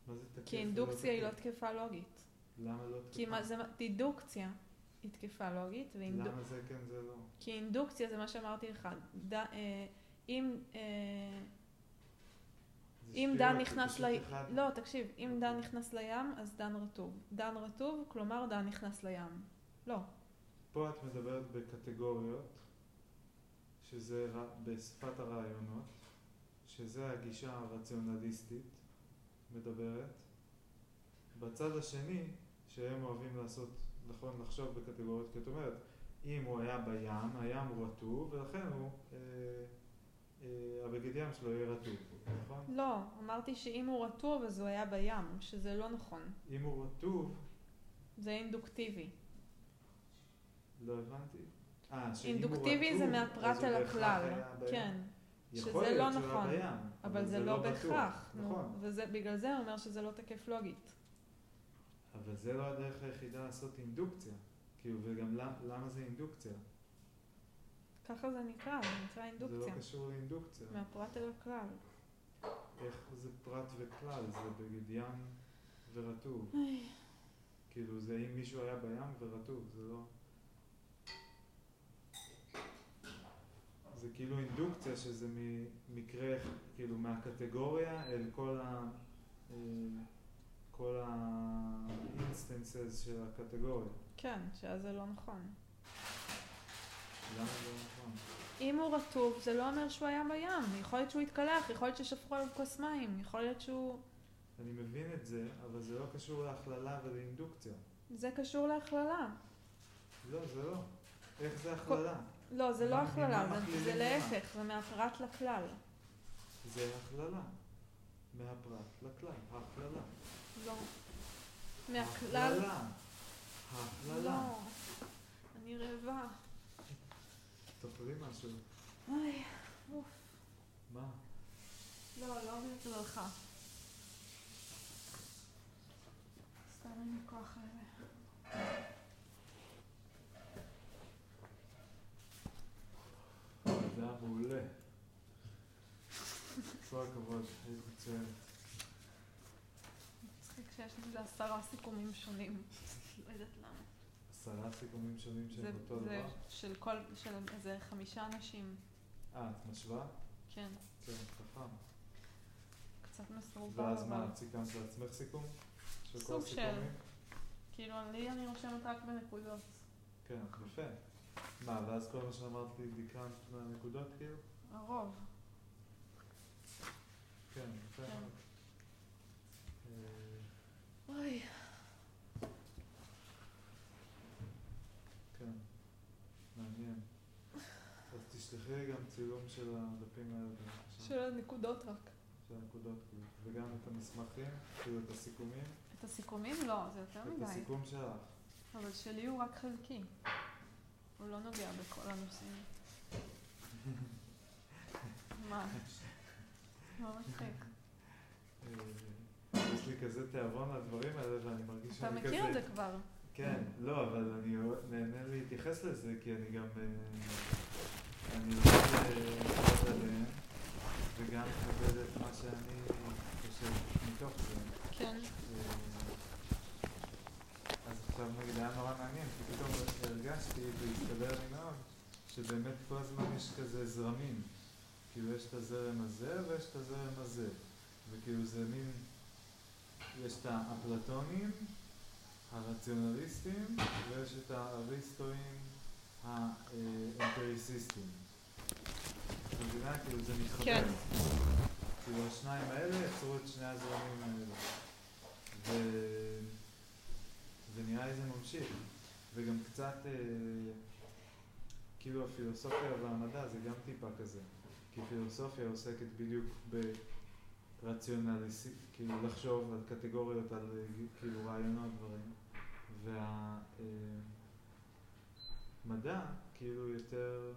מה זה תקף כי אינדוקציה היא לא? תקפה לוגית. למה לא תקפה? כי מה זה, דידוקציה היא תקפה לוגית, ואינדוק... למה זה כן זה לא? כי אינדוקציה זה מה שאמרתי לך. ד... אה, אם... אה, אם דן נכנס ל... אחד- לא, תקשיב, אם דן נכנס לים, אז דן רטוב. דן רטוב, כלומר דן נכנס לים. לא. פה את מדברת בקטגוריות, שזה בשפת הרעיונות, שזה הגישה הרציונליסטית מדברת. בצד השני, שהם אוהבים לעשות, נכון, לחשוב בקטגוריות, כי את אומרת, אם הוא היה בים, הים הוא רטוב, ולכן הוא, אה, אה, הבגד ים שלו יהיה רטוב, נכון? לא, אמרתי שאם הוא רטוב אז הוא היה בים, שזה לא נכון. אם הוא רטוב, זה אינדוקטיבי. לא הבנתי. אה, שאם הוא אינדוקטיבי זה רטוב, מהפרט הוא אל בהכרח הכלל. כן, יכול שזה לא היה נכון. בים, אבל זה לא בטוח. בהכרח. נכון. ובגלל זה הוא אומר שזה לא תקף לוגית. אבל זה לא הדרך היחידה לעשות אינדוקציה. כאילו, וגם למה, למה זה אינדוקציה? ככה זה נקרא, זה נקרא זה אינדוקציה. לא קשור לאינדוקציה. מהפרט אל הכלל. איך זה פרט וכלל? זה בגד ים ורטוב. כאילו, זה אם מישהו היה בים ורטוב, זה לא... זה כאילו אינדוקציה שזה ממקרה, כאילו מהקטגוריה אל כל ה... אה, כל ה-instances של הקטגוריה. כן, שאז זה לא נכון. למה זה לא נכון? אם הוא רטוב, זה לא אומר שהוא היה בים. יכול להיות שהוא התקלח, יכול להיות ששפכו עליו כוס מים, יכול להיות שהוא... אני מבין את זה, אבל זה לא קשור להכללה ולאינדוקציה. זה קשור להכללה. לא, זה לא. איך זה הכללה? לא, זה לא הכללה, זה-? להפך, זה מהפרט לכלל. זה הכללה. מהפרט לכלל. הכללה. לא. מהכלל... הכללה. הכללה. לא. אני רעבה. תאכלי משהו. אוי, אוף. מה? לא, לא בגללך. סתם אין לי כוח לזה. זה היה מעולה. כל הכבוד, היית מצוינת. מצחיק שיש לי עשרה סיכומים שונים. לא יודעת למה. עשרה סיכומים שונים זה, שהם אותו זה דבר? של כל, של איזה חמישה אנשים. אה, את משווה? כן. כן, חכם. קצת מסורבל, ואז מה. את סיכמת לעצמך סיכום? סוג של. כאילו, לי אני רושמת רק בנקודות. כן, יפה. מה, ואז כל מה שאמרת לי דיקנת מהנקודות כאילו? הרוב. כן, יפה כן. אה, אוי. כן, מעניין. אז תשלחי לי גם צילום של הדפים האלה. של הנקודות רק. של הנקודות כאילו. וגם את המסמכים, כאילו את הסיכומים. את הסיכומים? לא, זה יותר את מדי. הסיכום שלך. אבל שלי הוא רק חלקי. הוא לא נוגע בכל הנושאים. מה? מה מצחיק? אה, יש לי כזה תיאבון לדברים האלה ואני מרגיש אתה שאני כזה... מכיר את זה כבר. כן, לא, אבל אני נהנה להתייחס לזה, כי אני גם... אה, אני רוצה לקרוא עליהם, וגם לקבל את מה שאני חושב מתוך זה. כן. עכשיו נגיד היה נורא מעניין, כי פתאום הרגשתי, והסתבר לי מאוד, שבאמת כל הזמן יש כזה זרמים. כאילו יש את הזרם הזה ויש את הזרם הזה. וכאילו זה מין... יש את האפלטונים, הרציונליסטים, ויש את האריסטואים האמפריסיסטים. את מבינה? כאילו זה מתחבר. כן. כאילו השניים האלה יצרו את שני הזרמים האלה. ו... ונראה לי זה ממשיך. וגם קצת, אה, כאילו הפילוסופיה והמדע זה גם טיפה כזה. כי פילוסופיה עוסקת בדיוק ברציונליסט, כאילו לחשוב על קטגוריות, על אה, כאילו רעיונות, דברים. והמדע כאילו יותר,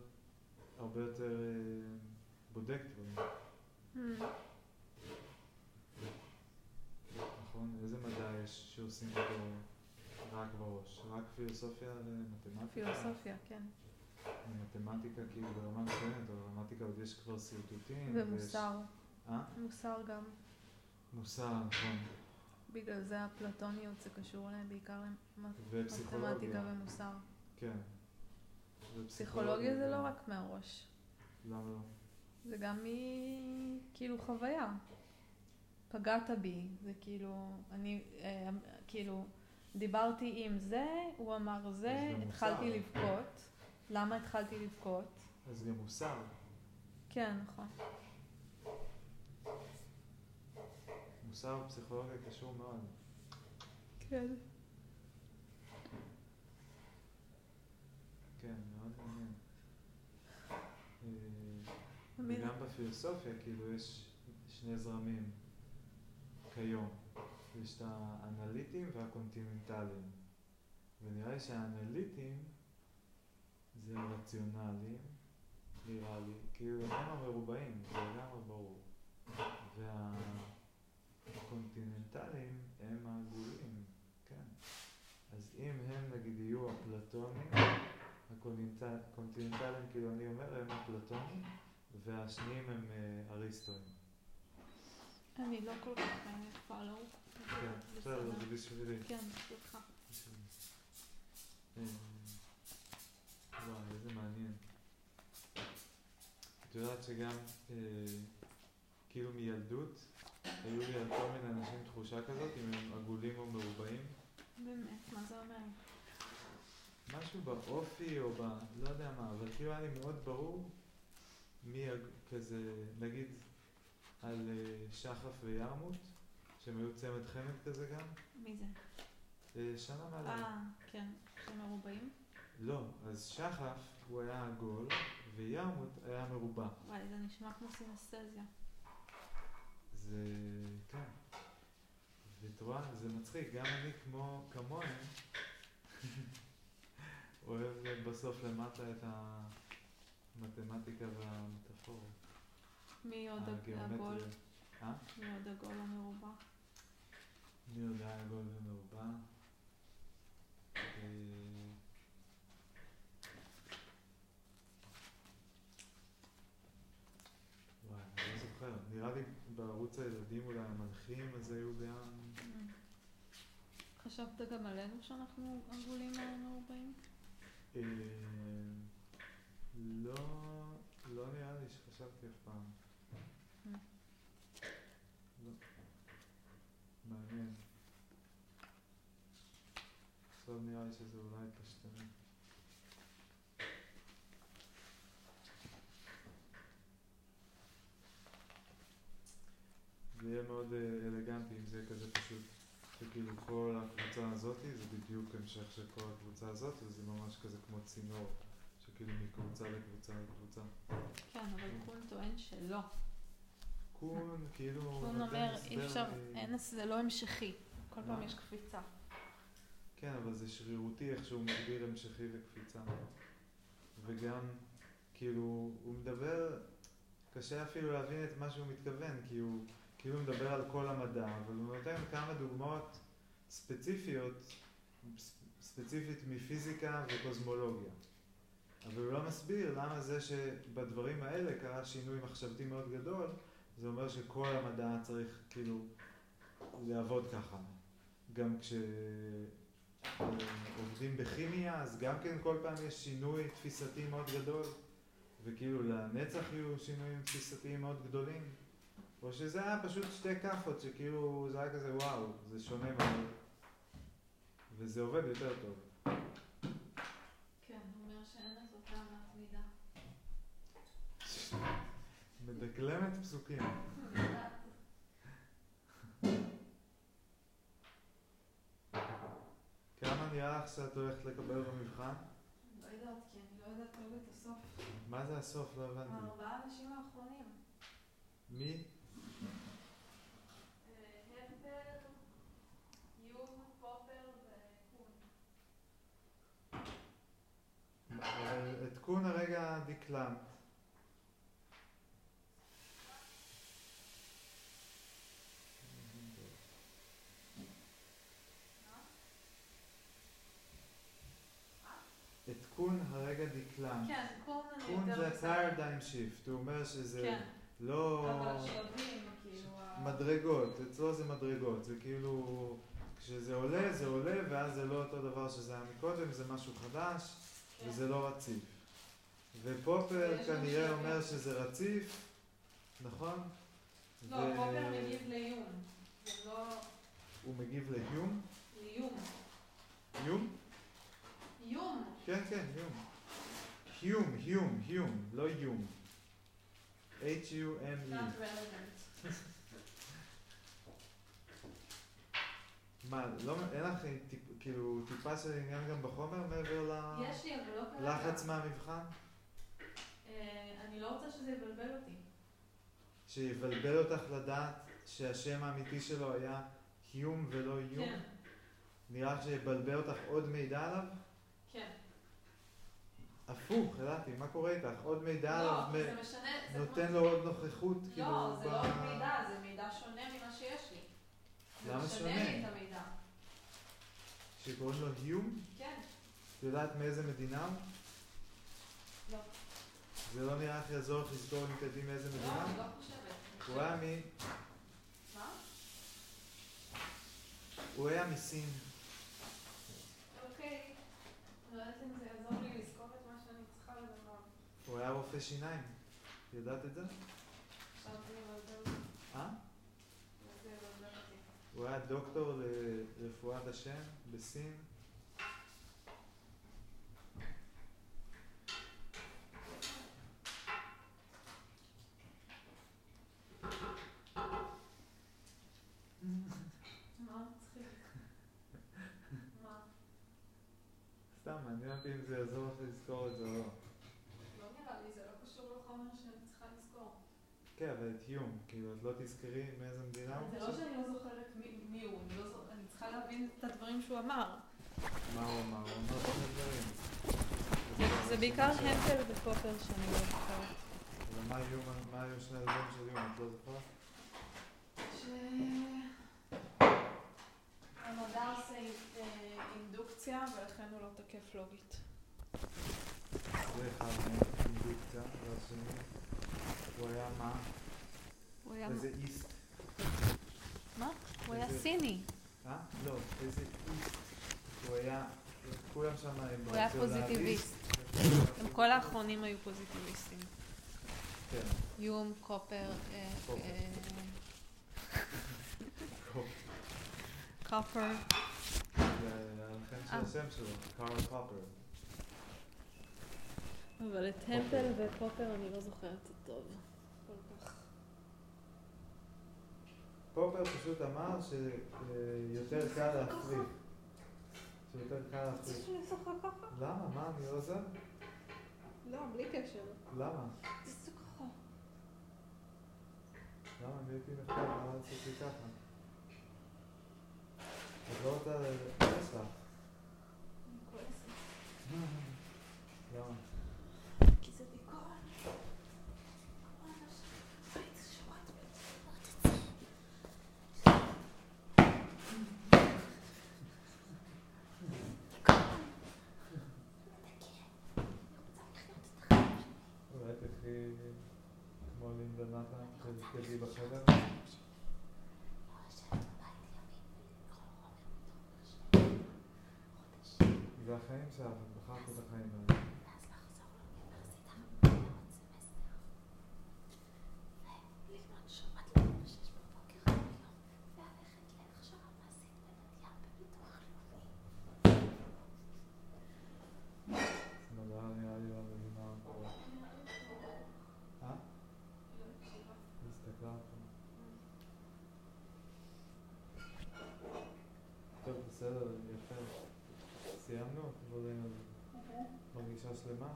הרבה יותר אה, בודק דברים. Hmm. נכון? איזה מדע יש שעושים אותו רק בראש? רק פילוסופיה ומתמטיקה? פילוסופיה, כן. מתמטיקה כאילו ברמה מסוימת, אבל במתמטיקה עוד יש כבר שרטוטים. ומוסר. אה? מוסר גם. מוסר, נכון. בגלל זה אפלטוניות זה קשור להם בעיקר למתמטיקה. ומוסר. כן. פסיכולוגיה זה לא רק מהראש. למה לא? זה גם מ... כאילו חוויה. פגעת בי, זה כאילו, אני, אה, כאילו, דיברתי עם זה, הוא אמר זה, התחלתי. לבכות. למה התחלתי לבכות? אז גם מוסר. כן, נכון. מוסר ופסיכולוגיה קשור מאוד. כן. כן, מאוד מעניין. אה, וגם בפילוסופיה, כאילו, יש שני זרמים כיום. יש את האנליטים והקונטיננטליים. ונראה לי שהאנליטים זה הרציונליים, נראה לי. כאילו, הם המרובעים, זה לגמרי ברור. והקונטיננטליים הם העגולים, כן. אז אם הם נגיד יהיו אפלטונים, הקונטיננטל- הקונטיננטליים, כאילו אני אומר, הם אפלטונים, והשניים הם אה, אריסטונים. אני לא כל כך פאלו. כן, בסדר, זה בשבילי. כן. בשבילי. אה, וואי, איזה מעניין. את יודעת שגם, אה, כאילו מילדות, היו לי על כל מיני אנשים תחושה כזאת, אם הם עגולים או מרובעים. באמת, מה זה אומר? משהו באופי או ב... לא יודע מה, אבל כאילו היה לי מאוד ברור מי כזה, נגיד על אה, שחף וירמות, שהם היו צמד חמד כזה גם, מי זה? אה, שנה מעליי. אה, כן, שהם מרובעים? לא, אז שחף הוא היה עגול וירמות היה מרובע. וואי, זה נשמע כמו סינסטזיה. זה, כן. ואת רואה, זה מצחיק, גם אני כמו, כמוהם, אוהב בסוף למטה את המתמטיקה והמטאפורה. מי עוד. עגול? אה? מי עוד עגול או מרובע? מי יודע עגול ומרובע? אה, וואי, אני לא זוכר. נראה לי בערוץ הילדים אולי המנחים, אז היו גם... חשבת גם עלינו שאנחנו עגולים או מרובעים? אה, לא, לא נראה לי שחשבתי אף פעם. Mm. לא. מעניין. עכשיו נראה לי שזה אולי פשטני. זה יהיה מאוד אלגנטי אם זה יהיה כזה פשוט, שכאילו כל הקבוצה הזאתי זה בדיוק המשך של כל הקבוצה הזאת, וזה ממש כזה כמו צינור, שכאילו מקבוצה לקבוצה לקבוצה. כן, אבל קון טוען שלא. קון, כאילו, קון אומר, אי אפשר, אין, זה לא המשכי. כל פעם מה? יש קפיצה. כן, אבל זה שרירותי איך שהוא מסביר המשכי וקפיצה. וגם, כאילו, הוא מדבר, קשה אפילו להבין את מה שהוא מתכוון, כי הוא כאילו מדבר על כל המדע, אבל הוא נותן כמה דוגמאות ספציפיות, ספציפית מפיזיקה וקוסמולוגיה. אבל הוא לא מסביר למה זה שבדברים האלה קרה שינוי מחשבתי מאוד גדול, זה אומר שכל המדע צריך כאילו לעבוד ככה. גם כש... עובדים בכימיה, אז גם כן כל פעם יש שינוי תפיסתי מאוד גדול, וכאילו לנצח יהיו שינויים תפיסתיים מאוד גדולים, או שזה היה פשוט שתי כאפות שכאילו זה היה כזה וואו, זה שונה מאוד, וזה עובד יותר טוב. כן, הוא אומר שאין לזאת טעמת מידה. מדקלמת פסוקים. כמה נראה לך שאת הולכת לקבל במבחן? לא יודעת, כי אני לא יודעת כרגע את הסוף. מה זה הסוף? לא הבנתי. הארבעה אנשים האחרונים. מי? אבל את קון הרגע דקלמת. את קון הרגע דקלמת. כן, קון אני קון יותר זה paradigm shift, הוא אומר שזה כן, לא אבל שלבים, כאילו... מדרגות, אצלו זה מדרגות, זה כאילו כשזה עולה זה עולה ואז זה לא אותו דבר שזה היה מקודם, זה משהו חדש כן. וזה לא רציף. ופופר כנראה. אומר שזה רציף, נכון? לא, פופר מגיב לאיום. זה לא... הוא מגיב לאיום? לאיום. איום? איום. כן, כן, איום. היום, היום, היום, לא איום. H-U-M-E. מה, לא, אין לך טיפ, כאילו טיפה של עניין גם בחומר מעבר ל... יש לי, אבל לא כרגע. לחץ מהמבחן? אה, אני לא רוצה שזה יבלבל אותי. שיבלבל אותך לדעת שהשם האמיתי שלו היה היום ולא איום? כן, נראה לך שיבלבל אותך עוד מידע עליו? כן. הפוך, ידעתי, מה קורה איתך? עוד מידע לא, מ- זה משנה, זה נותן כמו... לו עוד נוכחות, כאילו, לא, זה ב- לא עוד מידע, זה מידע שונה ממה שיש לי. למה זה משנה שונה? לי את המידע. שקוראים לו היום? כן. את יודעת מאיזה מדינה הוא? לא. זה לא נראה לך יעזור לך לזכור אם תדעי מאיזה לא, מדינה? אני לא חושבת. הוא היה מ... מה? הוא היה מסין. אוקיי. לא יודעת אם זה יעזור לי לזכור את מה שאני צריכה לדבר. הוא היה רופא שיניים. ידעת את זה? אה? הוא היה דוקטור לרפואת השם בסין. סתם, מעניין אותי אם זה יעזור לך לזכור את זה או. לא נראה לי, זה לא קשור לחומר שאני צריכה לזכור. כן, אבל את היום, כאילו, את לא תזכרי מאיזה מדינה הוא? זה לא שאני לא זוכרת מי- מי הוא, אני לא אני צריכה להבין את הדברים שהוא אמר. מה הוא אמר? הוא אמר כל מיני דברים. זה- בעיקר הנטל ופופר שאני לא זוכרת. אבל מה היו, מה היו שני הדברים של יום, את לא זוכרת? שהמדע עושה אה, אינדוקציה ולכן הוא לא תקף לוגית. זה אחד מהם, אינדוקציה, והשני, הוא היה מה? הוא היה, איזה איסט? הוא היה סיני. אה? לא, איזה איסט. הוא היה, כולם שם הם הוא היה. פוזיטיביסט. הם כל האחרונים היו פוזיטיביסטים. כן. יום, קופר, אה, קופר. אה, קופ. קופר. זה הלחם של אה. השם שלו, קארל פופר. אבל את טמפל ופופר אני לא זוכרת טוב. כל כך. פופר פשוט אמר שיותר קל להפריד. שיותר קל להפריד. למה? מה? אני לא עוזר? לא, בלי קשר. למה? תעשו ככה. למה? אני הייתי נחמד, למה לעשות לי ככה? את לא רוצה יש לך. אני כועסת. למה? כי זה דיכאון. אולי תקחי כמו לינדה נתן, תרקדי בחדר? זה החיים שלך, את בחרת את החיים האלה. מדע נראה לי לא מבינה מה קורה. אה? היא הסתכלה על זה. טוב, בסדר, יפה. סיימנו? עבודנו. מרגישה שלמה?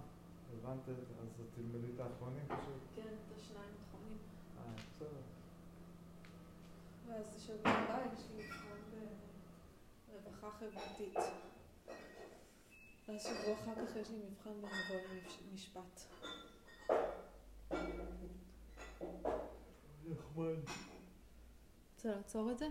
הבנת? אז תלמדי את האחרונים פשוט. כן, את השניים האחרונים. אה, בסדר. ואז שבוע הבא יש לי מבחן ברווחה חברתית. ואז שבוע אחר כך יש לי מבחן במבוא למשפט. נחמד. רוצה לעצור את זה?